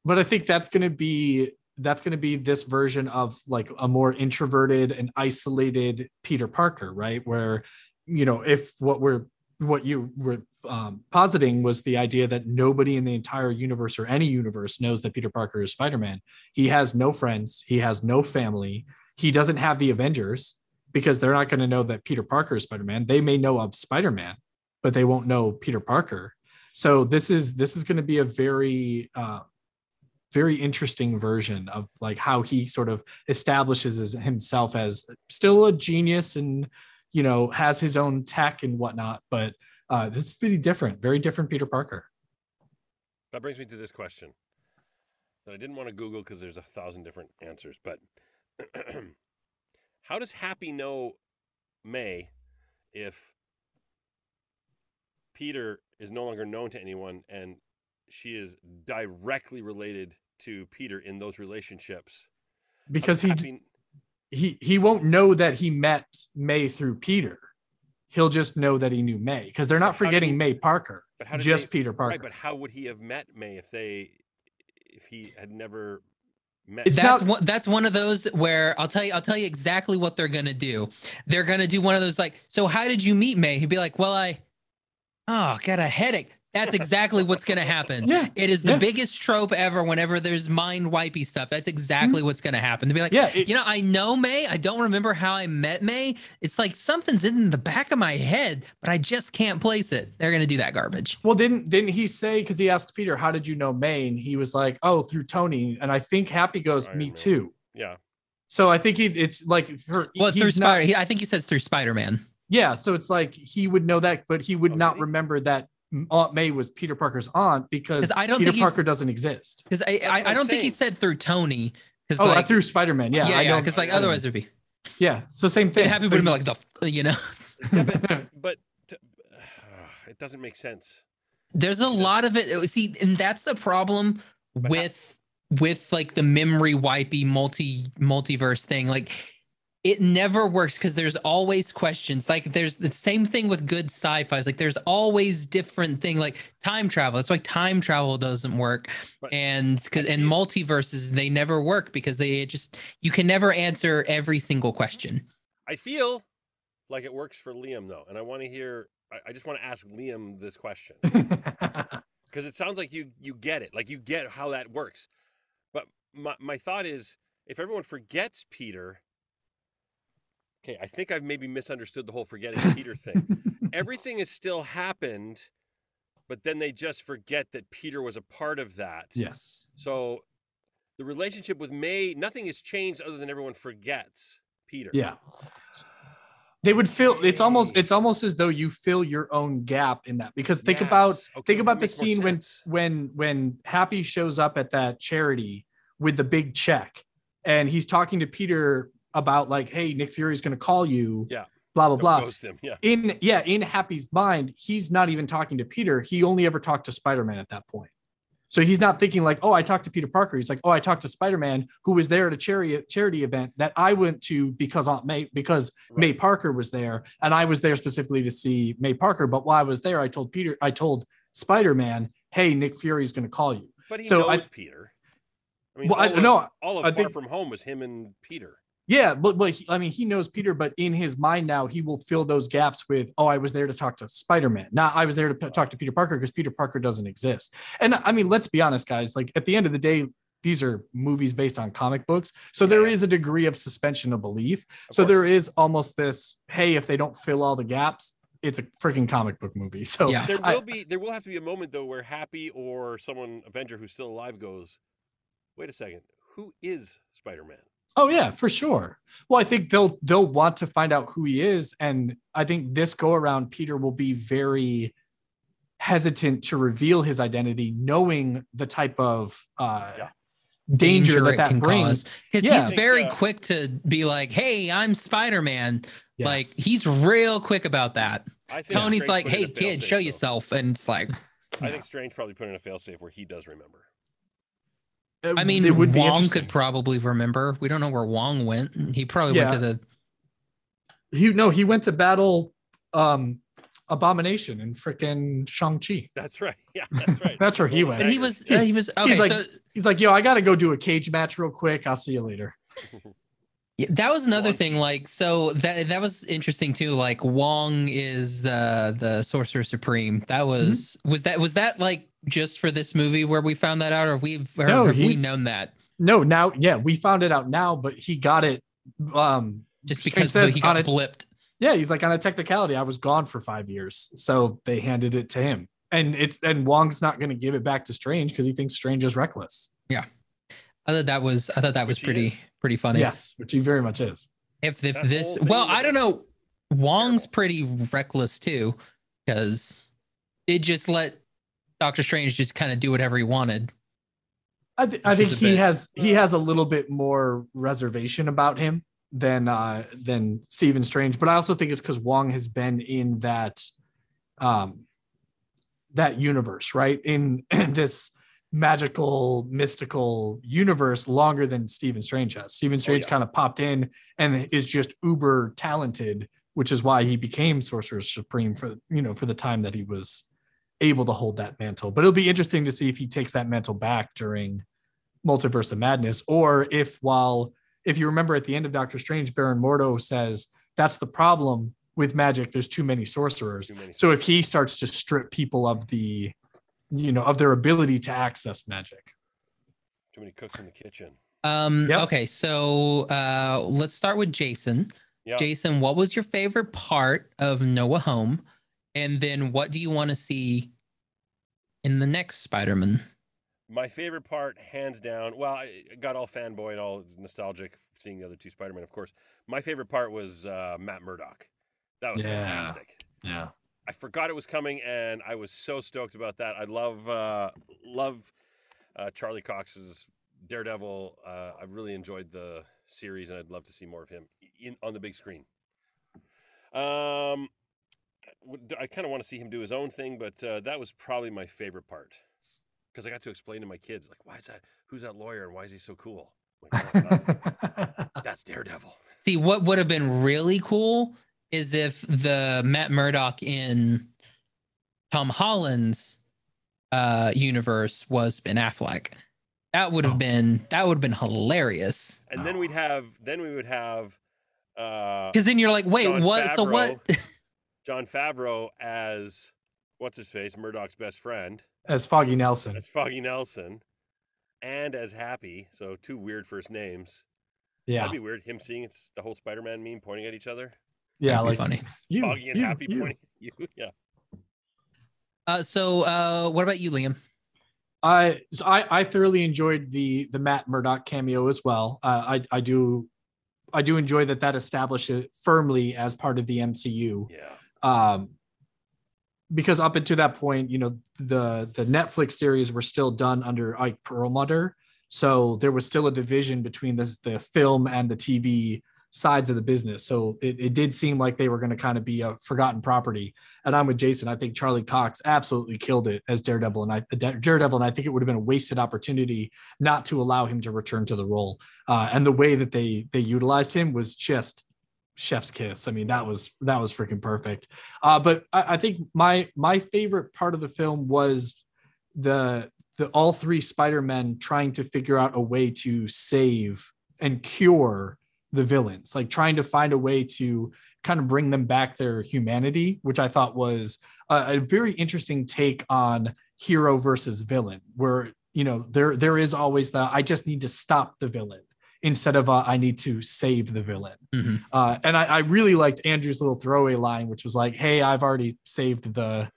but I think that's gonna be that's gonna be this version of like a more introverted and isolated Peter Parker, right? Where you know, if what we're what you were um, positing was the idea that nobody in the entire universe or any universe knows that Peter Parker is Spider-Man. He has no friends. He has no family. He doesn't have the Avengers. because they're not going to know that Peter Parker is Spider-Man. They may know of Spider-Man, but they won't know Peter Parker. So this is this is going to be a very uh, very interesting version of like how he sort of establishes himself as still a genius and you know has his own tech and whatnot. But uh, this is pretty different, very different Peter Parker. That brings me to this question that I didn't want to Google because there's a thousand different answers. But how does Happy know May if Peter is no longer known to anyone and she is directly related to Peter in those relationships? Because he Happy- he he won't know that he met May through Peter. He'll just know that he knew May because they're not But forgetting he- May Parker, but how just they- Peter Parker. right? But how would he have met May if they if he had never met? It's that's not- one that's one of those where I'll tell you I'll tell you exactly what they're gonna do. They're gonna do one of those like, so how did you meet May? He'd be like, Well, I oh got a headache. That's exactly what's gonna happen. yeah, It is the Yeah. biggest trope ever whenever there's mind wipey stuff. That's exactly mm-hmm. what's gonna happen. To be like, yeah. it- you know, I know May. I don't remember how I met May. It's like something's in the back of my head, but I just can't place it. They're gonna do that garbage. well, didn't didn't he say because he asked Peter, "How did you know May?" And he was like, "Oh, through Tony." And I think Happy goes, Iron "Me Man. too." yeah, So I think he it's like for Well, through he's not- Spider, he, I think he says through Spider Man. yeah. So it's like he would know that, but he would Oh, not remember that Aunt May was Peter Parker's aunt because I don't Peter think he- Parker doesn't exist. Because I, I, I don't think he said through Tony. Because Oh, like, through Spider Man. Yeah, yeah, I yeah. Because like otherwise it'd be. yeah. So same thing. Then Happy So would have been like the, you know. but t- uh, it doesn't make sense. There's a lot of it. Uh, see, and that's the problem But how- with with like the memory wipey multi multiverse thing. Like it never works because there's always questions. Like there's the same thing with good sci-fi. It's like there's always different thing like time travel. That's why time travel doesn't work. But and cause, and multiverses they never work because they just you can never answer every single question. I feel like it works for Liam though, and I want to hear. I, I just want to ask Liam this question because it sounds like you you get it, like you get how that works. But my my thought is, if everyone forgets Peter, okay, I think I've maybe misunderstood the whole forgetting Peter thing. Everything has still happened, but then they just forget that Peter was a part of that. yes. So the relationship with May, nothing has changed other than everyone forgets Peter. Yeah. They would feel it's almost it's almost as though you fill your own gap in that because think about Okay, think about the scene when when when Happy shows up at that charity with the big check and he's talking to Peter about like hey Nick Fury's going to call you Yeah. blah blah blah ghost him. Yeah. in yeah in Happy's mind he's not even talking to Peter he only ever talked to Spider-Man at that point so he's not thinking like oh I talked to Peter Parker he's like oh I talked to Spider-Man who was there at a charity charity event that I went to because Aunt May because May Parker was there, and I was there specifically to see May Parker. But while I was there, I told Peter, I told Spider Man, "Hey, Nick Fury's going to call you." But he So I- knows Peter. I mean, Well, I all of, know, all of I Far think- From Home was him and Peter. Yeah, but but he, I mean, he knows Peter, but in his mind now, he will fill those gaps with, "Oh, I was there to talk to Spider Man. Not I was there to p- talk to Peter Parker because Peter Parker doesn't exist." And I mean, let's be honest, guys. Like at the end of the day. These are movies based on comic books. So there Yeah. is a degree of suspension of belief. Of so course. there is almost this, hey, if they don't fill all the gaps, it's a freaking comic book movie. So Yeah. There I- will be there will have to be a moment though where Happy or someone Avenger who's still alive goes, wait a second, who is Spider Man? Oh yeah, for sure. Well, I think they'll they'll want to find out who he is, and I think this go around, Peter will be very hesitant to reveal his identity, knowing the type of uh, Yeah. danger, it that that can brings. Because Yeah. he's Think, very uh, quick to be like, "Hey, I'm Spider Man." Like he's real quick about that. I think Tony's like, "Hey, kid, show though. yourself," and it's like, I think Strange probably put in a failsafe where he does remember. Uh, I mean, it would be Wong interesting. could probably remember. We don't know where Wong went. He probably went to the. he no, he went to battle um Abomination in freaking Shang Chi. That's right. Yeah, that's right. That's where he went. But he Dagger. was. Uh, he was. Okay, like- so He's like, yo, I got to go do a cage match real quick. I'll see you later. Yeah, that was another Wong. thing. Like, so that that was interesting too. Like, Wong is the the sorcerer supreme. That was was that was that like just for this movie where we found that out, or we've or No, have we known that? No, now, yeah, we found it out now, but he got it um just because says he got a- blipped. Yeah, he's like on a technicality. I was gone for five years, so they handed it to him, and it's and Wong's not going to give it back to Strange because he thinks Strange is reckless. I thought that was I thought that was Which pretty is. pretty funny. Yes, which he very much is. If if That this well, I don't know. Wong's pretty reckless too, because it just let Doctor Strange just kind of do whatever he wanted. I, th- I think he bit- has he has a little bit more reservation about him than uh than Stephen Strange, but I also think it's because Wong has been in that um that universe, right? In, in this magical mystical universe longer than Stephen Strange has. Stephen oh, Strange yeah. kind of popped in and is just uber talented, which is why he became Sorcerer Supreme for you know for the time that he was able to hold that mantle. But it'll be interesting to see if he takes that mantle back during Multiverse of Madness, or if while if you remember at the end of Doctor Strange, Baron Mordo says that's the problem with magic. There's too many sorcerers. Too many So if he starts to strip people of the, you know, of their ability to access magic. Too many cooks in the kitchen. Um, Yep. Okay, so uh, let's start with Jason. Yeah. Jason, what was your favorite part of No Way Home? And then what do you want to see in the next Spider-Man? My favorite part, hands down. Well, I I got all fanboy and all nostalgic seeing the other two Spider-Man, of course. My favorite part was uh, Matt Murdock. That was Yeah. fantastic. Yeah. I forgot it was coming, and I was so stoked about that. I love uh, love uh, Charlie Cox's Daredevil. Uh, I really enjoyed the series, and I'd love to see more of him in on the big screen. Um, I kind of want to see him do his own thing, but uh, that was probably my favorite part because I got to explain to my kids like, why is that? Who's that lawyer, and why is he so cool? Like, "Oh, that's Daredevil. See, what would have been really cool is if the Matt Murdock in Tom Holland's uh, universe was Ben Affleck. That would have Oh. been that would have been hilarious. And then we'd have then we would have uh, Because then you're like, wait, Jon what? So what? Jon Favreau as what's his face, Murdock's best friend, As Foggy Nelson. as Foggy Nelson, and as Happy. So two weird first names. Yeah. That'd be weird. Him seeing it's the whole Spider-Man meme pointing at each other. Yeah. That'd Like funny. you, Foggy and you, Happy you. pointing at you. Yeah. Uh, so uh, what about you, Liam? I so I, I thoroughly enjoyed the the Matt Murdock cameo as well. Uh, I I do I do enjoy that that established it firmly as part of the MCU. Yeah. Um, because up until that point, you know, the the Netflix series were still done under Ike Perlmutter, so there was still a division between this the film and the TV sides of the business. So it, it did seem like they were going to kind of be a forgotten property. And I'm with Jason. I think Charlie Cox absolutely killed it as Daredevil, and I Daredevil, and I think it would have been a wasted opportunity not to allow him to return to the role. Uh, and the way that they they utilized him was just chef's kiss. I mean, that was that was freaking perfect. Uh, but I, I think my my favorite part of the film was the the all three Spider-Men trying to figure out a way to save and cure the villains, like trying to find a way to kind of bring them back their humanity, which I thought was a, a very interesting take on hero versus villain, where you know there there is always the I just need to stop the villain instead of uh, I need to save the villain. Mhm. Uh, and I, I really liked Andrew's little throwaway line, which was like, "Hey, I've already saved the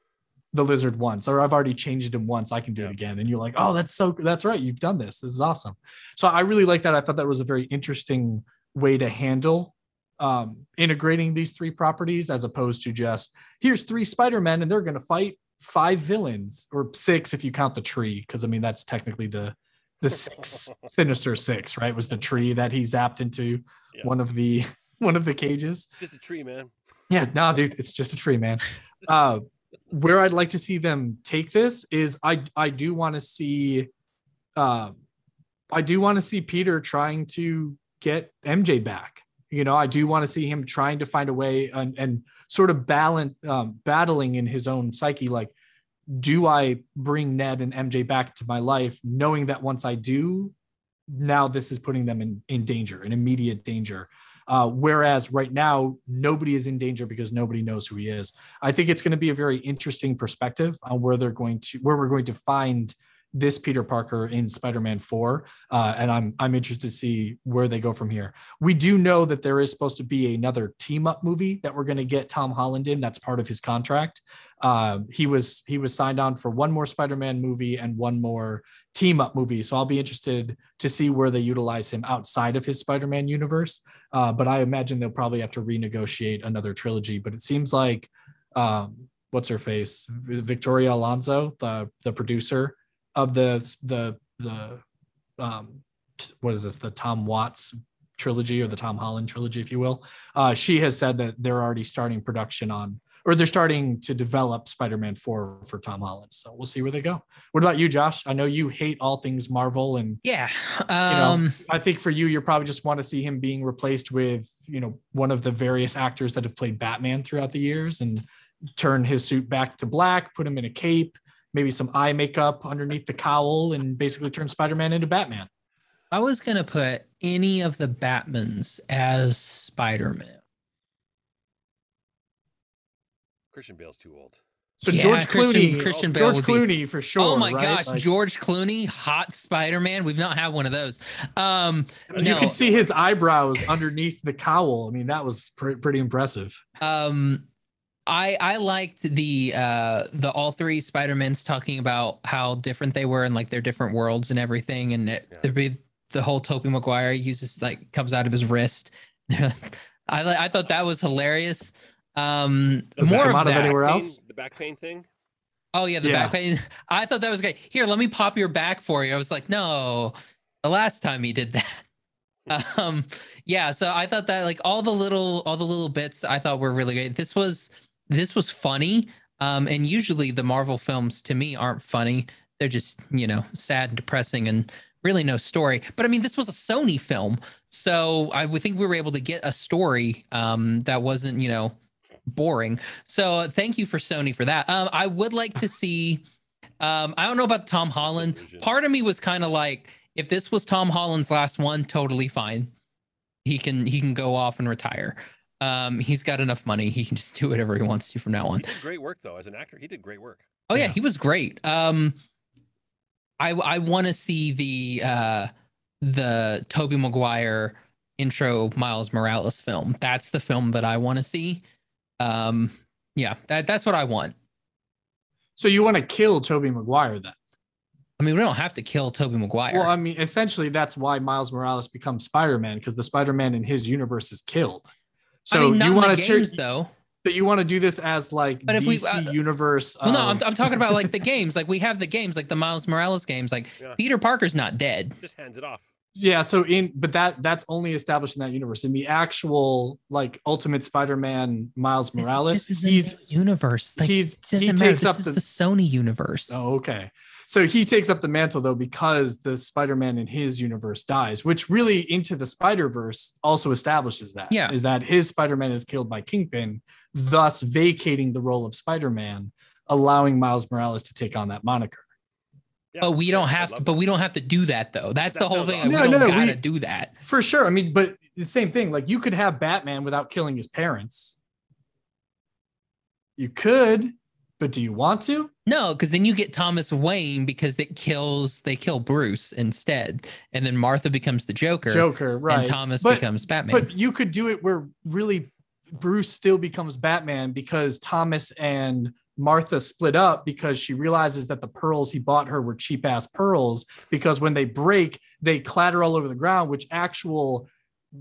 the lizard once, or I've already changed him once. I can do Yeah. it again." And you're like, "Oh, that's so that's right. You've done this. This is awesome." So I really like that. I thought that was a very interesting way to handle um, integrating these three properties, as opposed to just here's three Spider Men and they're going to fight five villains or six if you count the tree, because I mean that's technically the the six sinister six, right? Was the tree that he zapped into Yeah. one of the one of the cages. Just a tree, man. Yeah, no, dude, it's just a tree, man. Uh, where I'd like to see them take this is I I do want to see, uh, I do want to see Peter trying to get MJ back. You know, I do want to see him trying to find a way and, and sort of balance, um, battling in his own psyche. Like, do I bring Ned and MJ back to my life, knowing that once I do, now this is putting them in, in danger, in immediate danger. Uh, whereas right now, nobody is in danger because nobody knows who he is. I think it's going to be a very interesting perspective on where they're going to, where we're going to find this Peter Parker in Spider-Man 4, uh, and I'm I'm interested to see where they go from here. We do know that there is supposed to be another team up movie that we're going to get Tom Holland in. That's part of his contract. Uh, he was he was signed on for one more Spider-Man movie and one more team up movie. So I'll be interested to see where they utilize him outside of his Spider-Man universe. Uh, but I imagine they'll probably have to renegotiate another trilogy. But it seems like um, what's her face, Victoria Alonso, the the producer of the the the um, what is this, the Tom Watts trilogy or the Tom Holland trilogy, if you will. Uh, she has said that they're already starting production on or they're starting to develop Spider-Man 4 for Tom Holland. So we'll see where they go. What about you, Josh? I know you hate all things Marvel and yeah. Um, you know, I think for you, you probably just want to see him being replaced with, you know, one of the various actors that have played Batman throughout the years and turn his suit back to black, put him in a cape, maybe some eye makeup underneath the cowl and basically turn Spider-Man into Batman. I was going to put any of the Batmans as Spider-Man. Christian Bale's too old. So yeah, George Clooney, Christian, Bale George Clooney be, for sure. Oh my right? gosh, like, George Clooney, hot Spider Man. We've not had one of those. Um, you no. can see his eyebrows underneath the cowl. I mean, that was pre- pretty impressive. Um, I I liked the uh the all three Spider Mans talking about how different they were and like their different worlds and everything, and it, yeah. the the whole Tobey Maguire uses like comes out of his wrist. I I thought that was hilarious. Um, Does more of, that. anywhere else. The back pain thing. Oh yeah, the yeah. back pain. I thought that was great. Here, let me pop your back for you. I was like, no, the last time he did that. um, yeah. So I thought that like all the little all the little bits I thought were really great. This was this was funny. Um, and usually the Marvel films to me aren't funny. They're just you know sad and depressing and really no story. But I mean, this was a Sony film, so I would think we were able to get a story um, that wasn't you know boring. So thank you for Sony for that. Um, I would like to see. Um, I don't know about Tom Holland. Part of me was kind of like, if this was Tom Holland's last one, totally fine. He can he can go off and retire. Um, he's got enough money. He can just do whatever he wants to from now on. He did great work though as an actor. He did great work. Oh yeah, yeah. he was great. Um, I I want to see the uh the Tobey Maguire intro Miles Morales film. That's the film that I want to see. Um, yeah, that, that's what I want. So you want to kill Tobey Maguire then? I mean, we don't have to kill Tobey Maguire. Well, I mean, essentially, that's why Miles Morales becomes Spider Man because the Spider Man in his universe is killed. So I mean, you want to games though. But you want to do this as like but DC we, uh, universe. Well, of... no, I'm, I'm talking about like the games. Like we have the games, like the Miles Morales games. Like yeah. Peter Parker's not dead. Just hands it off yeah so in but that that's only established in that universe in the actual like ultimate spider-man miles morales this, this he's universe like, he's he matter. takes this up the, the, sony universe oh okay so he takes up the mantle though because the spider-man in his universe dies which really into the spider-verse also establishes that yeah is that his spider-man is killed by kingpin thus vacating the role of spider-man allowing miles morales to take on that moniker yeah, but we don't have to. But we don't have to do that though. That's, That's the whole thing. No, we don't no, gotta we, do that for sure. I mean, but the same thing. Like you could have Batman without killing his parents. You could, but do you want to? No, because then you get Thomas Wayne because it kills they kill Bruce instead, and then Martha becomes the Joker. Joker, right? And Thomas but, becomes Batman. But you could do it where really Bruce still becomes Batman because Thomas and Martha split up because she realizes that the pearls he bought her were cheap ass pearls because when they break, they clatter all over the ground, which actual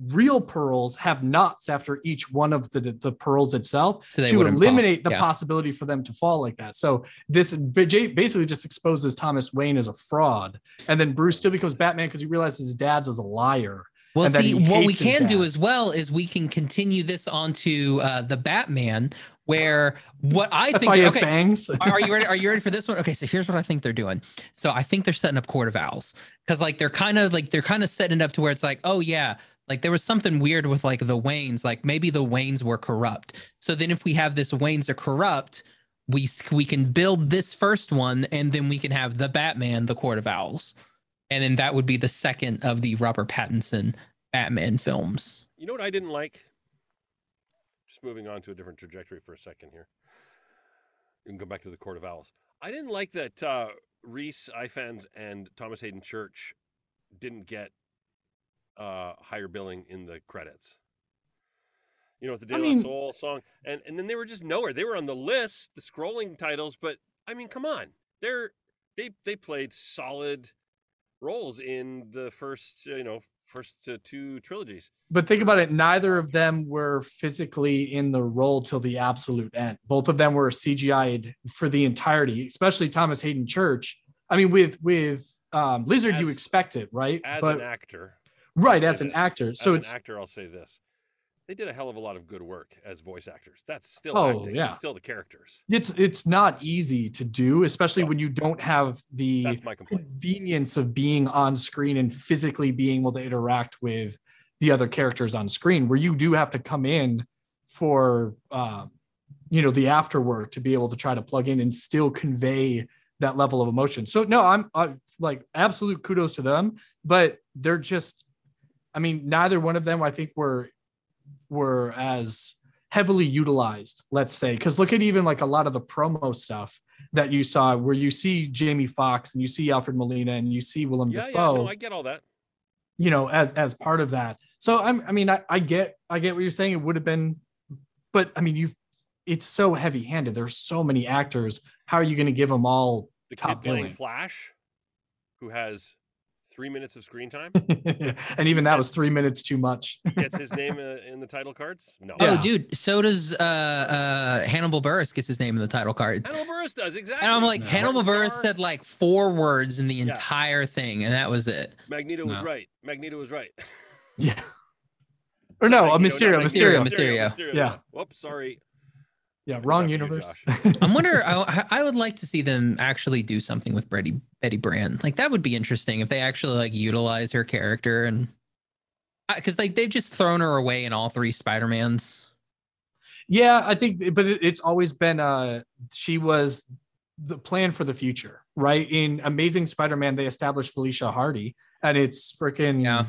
real pearls have knots after each one of the, the pearls itself so to eliminate fall. the yeah. possibility for them to fall like that. So this basically just exposes Thomas Wayne as a fraud. And then Bruce still becomes Batman because he realizes his dad's is a liar. Well, see, what we can do as well is we can continue this onto uh, the Batman, where what I That's think why okay, bangs. are you ready? Are you ready for this one? Okay, so here's what I think they're doing. So I think they're setting up Court of Owls because like they're kind of like they're kind of setting it up to where it's like, oh yeah, like there was something weird with like the Waynes, like maybe the Waynes were corrupt. So then if we have this Waynes are corrupt, we we can build this first one, and then we can have the Batman, the Court of Owls, and then that would be the second of the Robert Pattinson Batman films. You know what I didn't like? Just moving on to a different trajectory for a second here. You can go back to the Court of Owls. I didn't like that uh, Rhys Ifans and Thomas Haden Church didn't get uh, higher billing in the credits. You know, with the De I La mean- Soul song, and and then they were just nowhere. They were on the list, the scrolling titles, but I mean, come on, they're they they played solid roles in the first, uh, you know, first uh, two trilogies. But think about it, neither of them were physically in the role till the absolute end. Both of them were CGI'd for the entirety, especially Thomas Haden Church. I mean, with with um, Lizard, you expect it, right? As but an actor, right as an this. actor. So as it's an actor, I'll say this: they did a hell of a lot of good work as voice actors. That's still Oh, acting. yeah. It's still the characters. it's it's not easy to do, especially Well, when you don't have the That's my complaint. convenience of being on screen and physically being able to interact with the other characters on screen where you do have to come in for um, you know the after work to be able to try to plug in and still convey that level of emotion so no i'm I, like absolute kudos to them but they're just i mean neither one of them i think were were as heavily utilized let's say because look at even like a lot of the promo stuff that you saw where you see Jamie Foxx and you see Alfred Molina and you see Willem Yeah, yeah, no, I get all that. you know, as as part of that. So I'm I mean, I, I get I get what you're saying. It would have been, but I mean, you've it's so heavy handed. There's so many actors. How are you going to give them all? The kid Top playing billing. Flash, who has three minutes of screen time, and even that was three minutes too much. gets his name uh, in the title cards. No, Oh, Yeah. dude. So does uh, uh, Hannibal Buress gets his name in the title card. Hannibal Buress does exactly. And I'm like, No. Hannibal Martin Buress said like four words in the Yeah. entire thing, and that was it. Magneto was right. Magneto was right. yeah. Or no, a Magneto, Mysterio, not Mysterio. Mysterio. Mysterio. Yeah. Whoops, sorry. Yeah, wrong Enough you, universe. I wonder. I, I would like to see them actually do something with Betty Betty Brant. Like that would be interesting if they actually like utilize her character and because like they've just thrown her away in all three Spider Mans. Yeah, I think, but it, it's always been uh she was the plan for the future, right? In Amazing Spider-Man, they established Felicia Hardy, and it's freaking Yeah.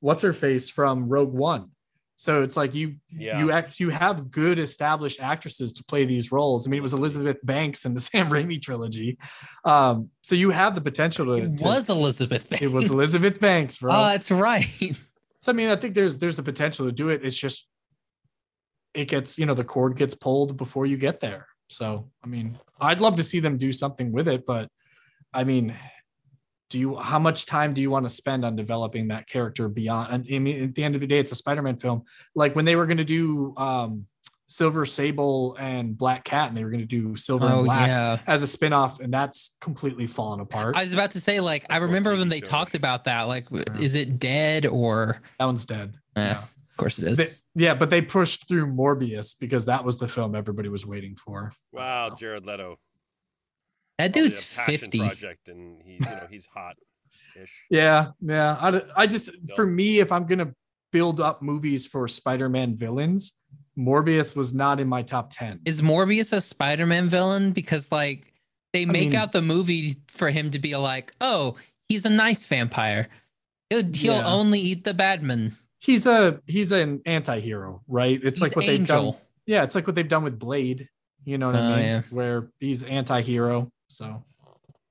what's her face from Rogue One. So it's like you Yeah. you act you have good established actresses to play these roles. I mean, it was Elizabeth Banks in the Sam Raimi trilogy. Um, so you have the potential to, It to- was Elizabeth. Banks. It was Elizabeth Banks, bro. Oh, that's right. So I mean, I think there's there's the potential to do it. It's just it gets, you know, the cord gets pulled before you get there. So I mean, I'd love to see them do something with it, but I mean, do you how much time do you want to spend on developing that character beyond and I mean at the end of the day, it's a Spider-Man film. Like when they were gonna do um Silver Sable and Black Cat, and they were gonna do Silver and Oh Black yeah. as a spin-off, and that's completely fallen apart. I was about to say like I That's more remember when they show-ish. talked about that. Like, Yeah. is it dead or? that one's dead. Eh, Yeah. Of course it is. They- yeah, but they pushed through Morbius because that was the film everybody was waiting for. Wow, Jared Leto. That dude's fifty. Project, and he's you know he's hot. Yeah, yeah. I, I just for me, if I'm gonna build up movies for Spider-Man villains, Morbius was not in my top ten. Is Morbius a Spider-Man villain? Because like they make mean- out the movie for him to be like, oh, he's a nice vampire. He'll, he'll Yeah. only eat the bad men. he's a he's an anti-hero, right? It's He's like what they've done. Yeah, it's like what they've done with Blade. You know what Oh, I mean? yeah. Where he's anti-hero. So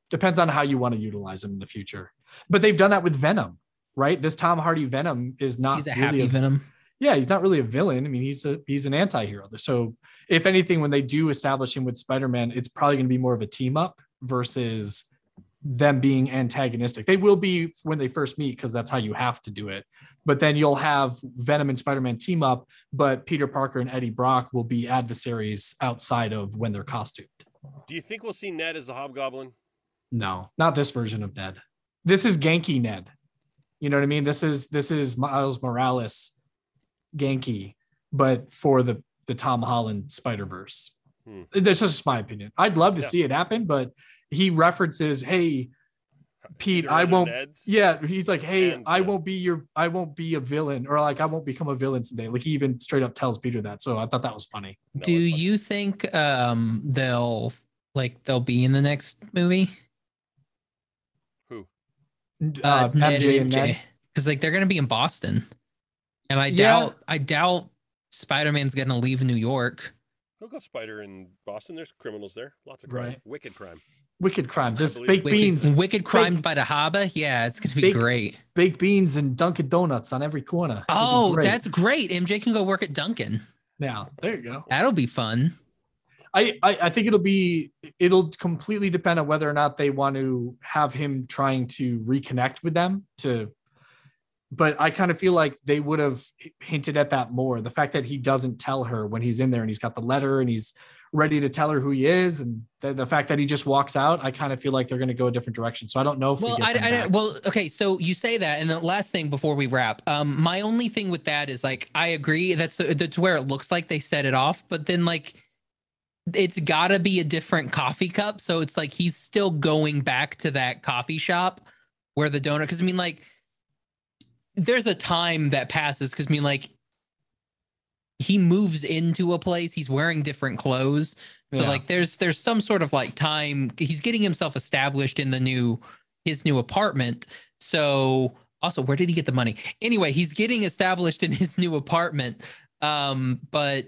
depends on how you want to utilize him in the future. But they've done that with Venom, right? This Tom Hardy Venom is not He's a really happy a Venom. yeah, he's not really a villain. I mean, he's a he's an anti-hero. So if anything, when they do establish him with Spider-Man, it's probably going to be more of a team up versus them being antagonistic. They will be when they first meet because that's how you have to do it. But then you'll have Venom and Spider-Man team up, but Peter Parker and Eddie Brock will be adversaries outside of when they're costumed. Do you think we'll see Ned as the Hobgoblin? No, not this version of Ned. This is Ganke Ned. You know what I mean? This is this is Miles Morales Ganke, but for the the Tom Holland Spider Verse. Hmm. That's just my opinion. I'd love to Yeah. see it happen, but he references, "Hey, Pete, Either I won't." Neds? Yeah, he's like, "Hey, And, I uh, won't be your, I won't be a villain, or like I won't become a villain today." Like he even straight up tells Peter that. So I thought that was funny. No, Do it's fine. you think um they'll like they'll be in the next movie? Who? Uh, MJ and Ned. Because like they're gonna be in Boston, and I Yeah. doubt I doubt Spider Man's gonna leave New York. He'll go Spider in Boston. There's criminals there. Lots of crime. Right. Wicked crime. Wicked crime. This believe baked it. Wicked, beans, Wicked Crimed by the harbor. Yeah, it's gonna be Baked- great. baked beans, and Dunkin' Donuts on every corner. Oh, great. that's great. MJ can go work at Dunkin'. Now There you go. That'll be fun. I, I I think it'll be it'll completely depend on whether or not they want to have him trying to reconnect with them to but I kind of feel like they would have hinted at that more. The fact that he doesn't tell her when he's in there and he's got the letter and he's ready to tell her who he is, and the, the fact that he just walks out, I kind of feel like they're going to go a different direction. So I don't know if Well, we I, I, well, okay. So you say that, and the last thing before we wrap, um, my only thing with that is like I agree that's that's where it looks like they set it off, but then like it's got to be a different coffee cup, so it's like he's still going back to that coffee shop where the donor Because I mean, like, there's a time that passes. Because I mean, like, he moves into a place, he's wearing different clothes. So Yeah. like there's there's some sort of like time he's getting himself established in the new his new apartment. So also where did he get the money? Anyway, he's getting established in his new apartment. Um but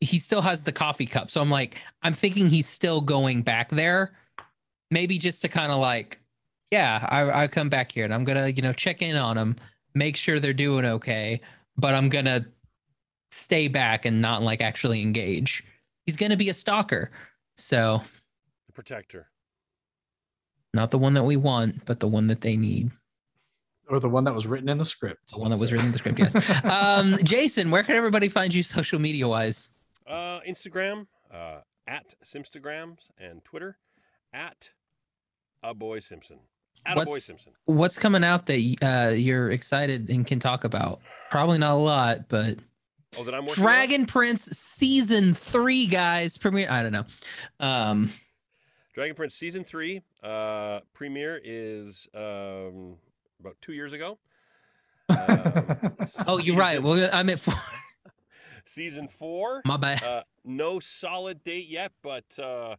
he still has the coffee cup. So I'm like I'm thinking he's still going back there. Maybe just to kind of like yeah, I I come back here and I'm to, you know, check in on them, make sure they're doing okay, but I'm to stay back and not like actually engage he's going to be a stalker. So, The protector. not the one that we want, but the one that they need. or the one that was written in the script. The one that was written in the script, yes. Um, Jason, where can everybody find you social media wise? Uh, Instagram uh, at Simstagrams and Twitter at a boy Simpson. At a boy Simpson. What's coming out that uh, you're excited and can talk about? Probably not a lot, but Oh, that I'm working on? Dragon Prince season three, guys, premiere. I don't know. Um, Dragon Prince season three uh, premiere is um, about two years ago. Um, oh, you're right. Well, I'm at four. season four. My bad. Uh, no solid date yet, but uh,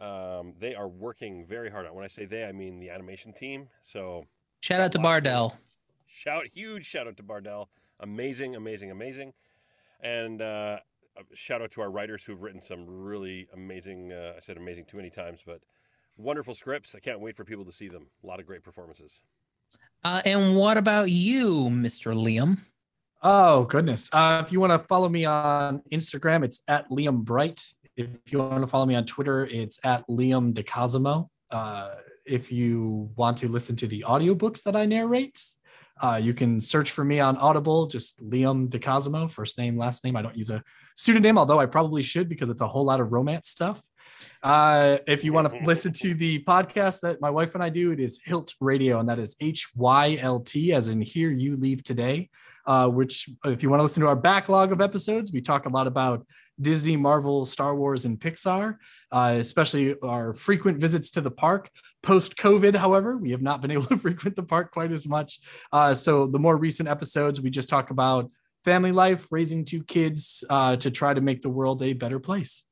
um, they are working very hard on. it. When I say they, I mean the animation team. So Shout out to Bardel. shout, huge shout out to Bardel. Amazing, amazing, amazing, and uh, a shout out to our writers who've written some really amazing. Uh, I said amazing too many times, but wonderful scripts. I can't wait for people to see them. A lot of great performances. Uh, and what about you, Mr. Liam? Oh goodness! Uh, if you want to follow me on Instagram, it's at Liam Bright. If you want to follow me on Twitter, it's at Liam DeCosimo. Uh, if you want to listen to the audiobooks that I narrate, uh, you can search for me on Audible, just Liam DeCosimo, first name, last name. I don't use a pseudonym, although I probably should because it's a whole lot of romance stuff. Uh, if you want to listen to the podcast that my wife and I do, it is Hylt Radio, and that is H Y L T, as in Here You Leave Today uh, which if you want to listen to our backlog of episodes, we talk a lot about Disney, Marvel, Star Wars, and Pixar, uh, especially our frequent visits to the park. Post COVID, however, we have not been able to frequent the park quite as much. Uh, so the more recent episodes, we just talk about family life, raising two kids uh, to try to make the world a better place.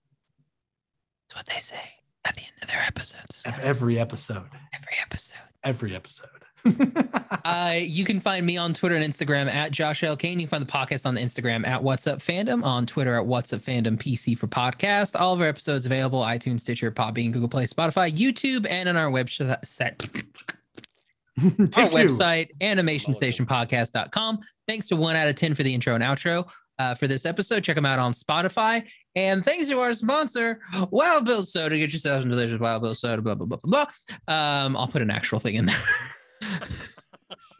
That's what they say at the end of their episodes. Of Every episode, Every episode. every episode. Uh, you can find me on Twitter and Instagram at Josh L. Kane. You can find the podcast on the Instagram at What's Up Fandom, on Twitter at What's Up Fandom PC for podcast. All of our episodes available iTunes, Stitcher, Podbean, Google Play, Spotify, YouTube, and on our website, our website, animationstationpodcast.com. Thanks to one out of 10 for the intro and outro uh, for this episode. Check them out on Spotify. And thanks to our sponsor, Wild Bill Soda. Get yourself some delicious Wild Bill Soda, blah, blah, blah, blah, blah. Um, I'll put an actual thing in there.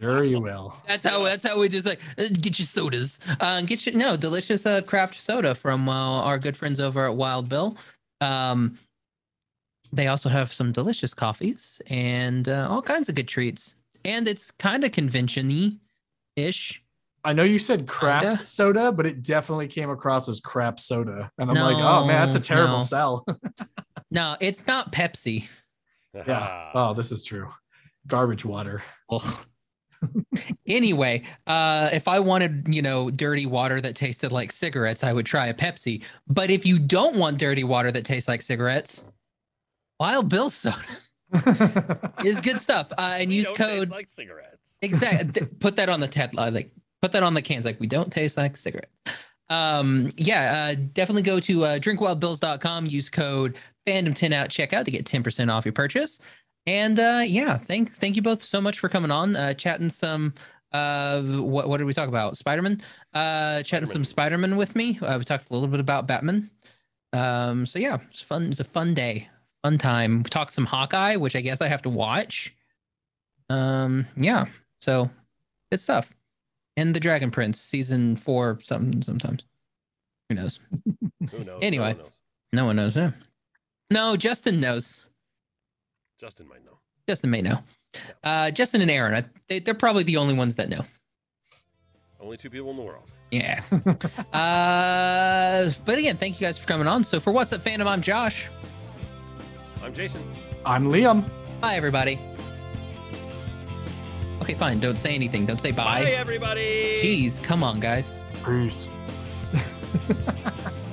Sure, you will. That's how that's how we just like uh, get your sodas. Uh, get your no delicious uh, craft soda from uh, our good friends over at Wild Bill. Um, they also have some delicious coffees and uh, all kinds of good treats. And it's kind of convention-y ish. I know you said craft Kinda. soda, but it definitely came across as crap soda. And I'm like, oh man, that's a terrible no. sell. No, it's not Pepsi. yeah. Oh, this is true. Garbage water. Ugh. anyway, uh, if I wanted, you know, dirty water that tasted like cigarettes, I would try a Pepsi. But if you don't want dirty water that tastes like cigarettes, Wild Bill soda is good stuff. Uh, and We use don't taste code like cigarettes. exactly. put that on the TED uh, like put that on the cans. Like we don't taste like cigarettes. Um, yeah, uh, definitely go to uh, drinkwildbills.com. Use code fandom 10 out checkout to get 10% off your purchase. And uh, yeah, thank thank you both so much for coming on, uh, chatting some uh what what did we talk about? Spider-man? Uh chatting some spider-man. With me. Uh, we talked a little bit about batman. Um so yeah it's fun it's a fun day fun time. We talked some hawkeye which i guess i have to watch. Um yeah so good stuff. And the dragon prince season four something sometimes. Who knows? Who knows? Anyway. No one knows. no one knows no no justin knows Justin might know. justin may know uh justin and aaron I, they, they're probably the only ones that know Only two people in the world. Yeah. uh, but again, thank you guys for coming on. So for What's Up Fandom, I'm Josh. I'm Jason. I'm Liam. Bye, everybody. Okay, fine. Don't say anything. Don't say bye. Bye, everybody. Jeez, come on, guys. Peace.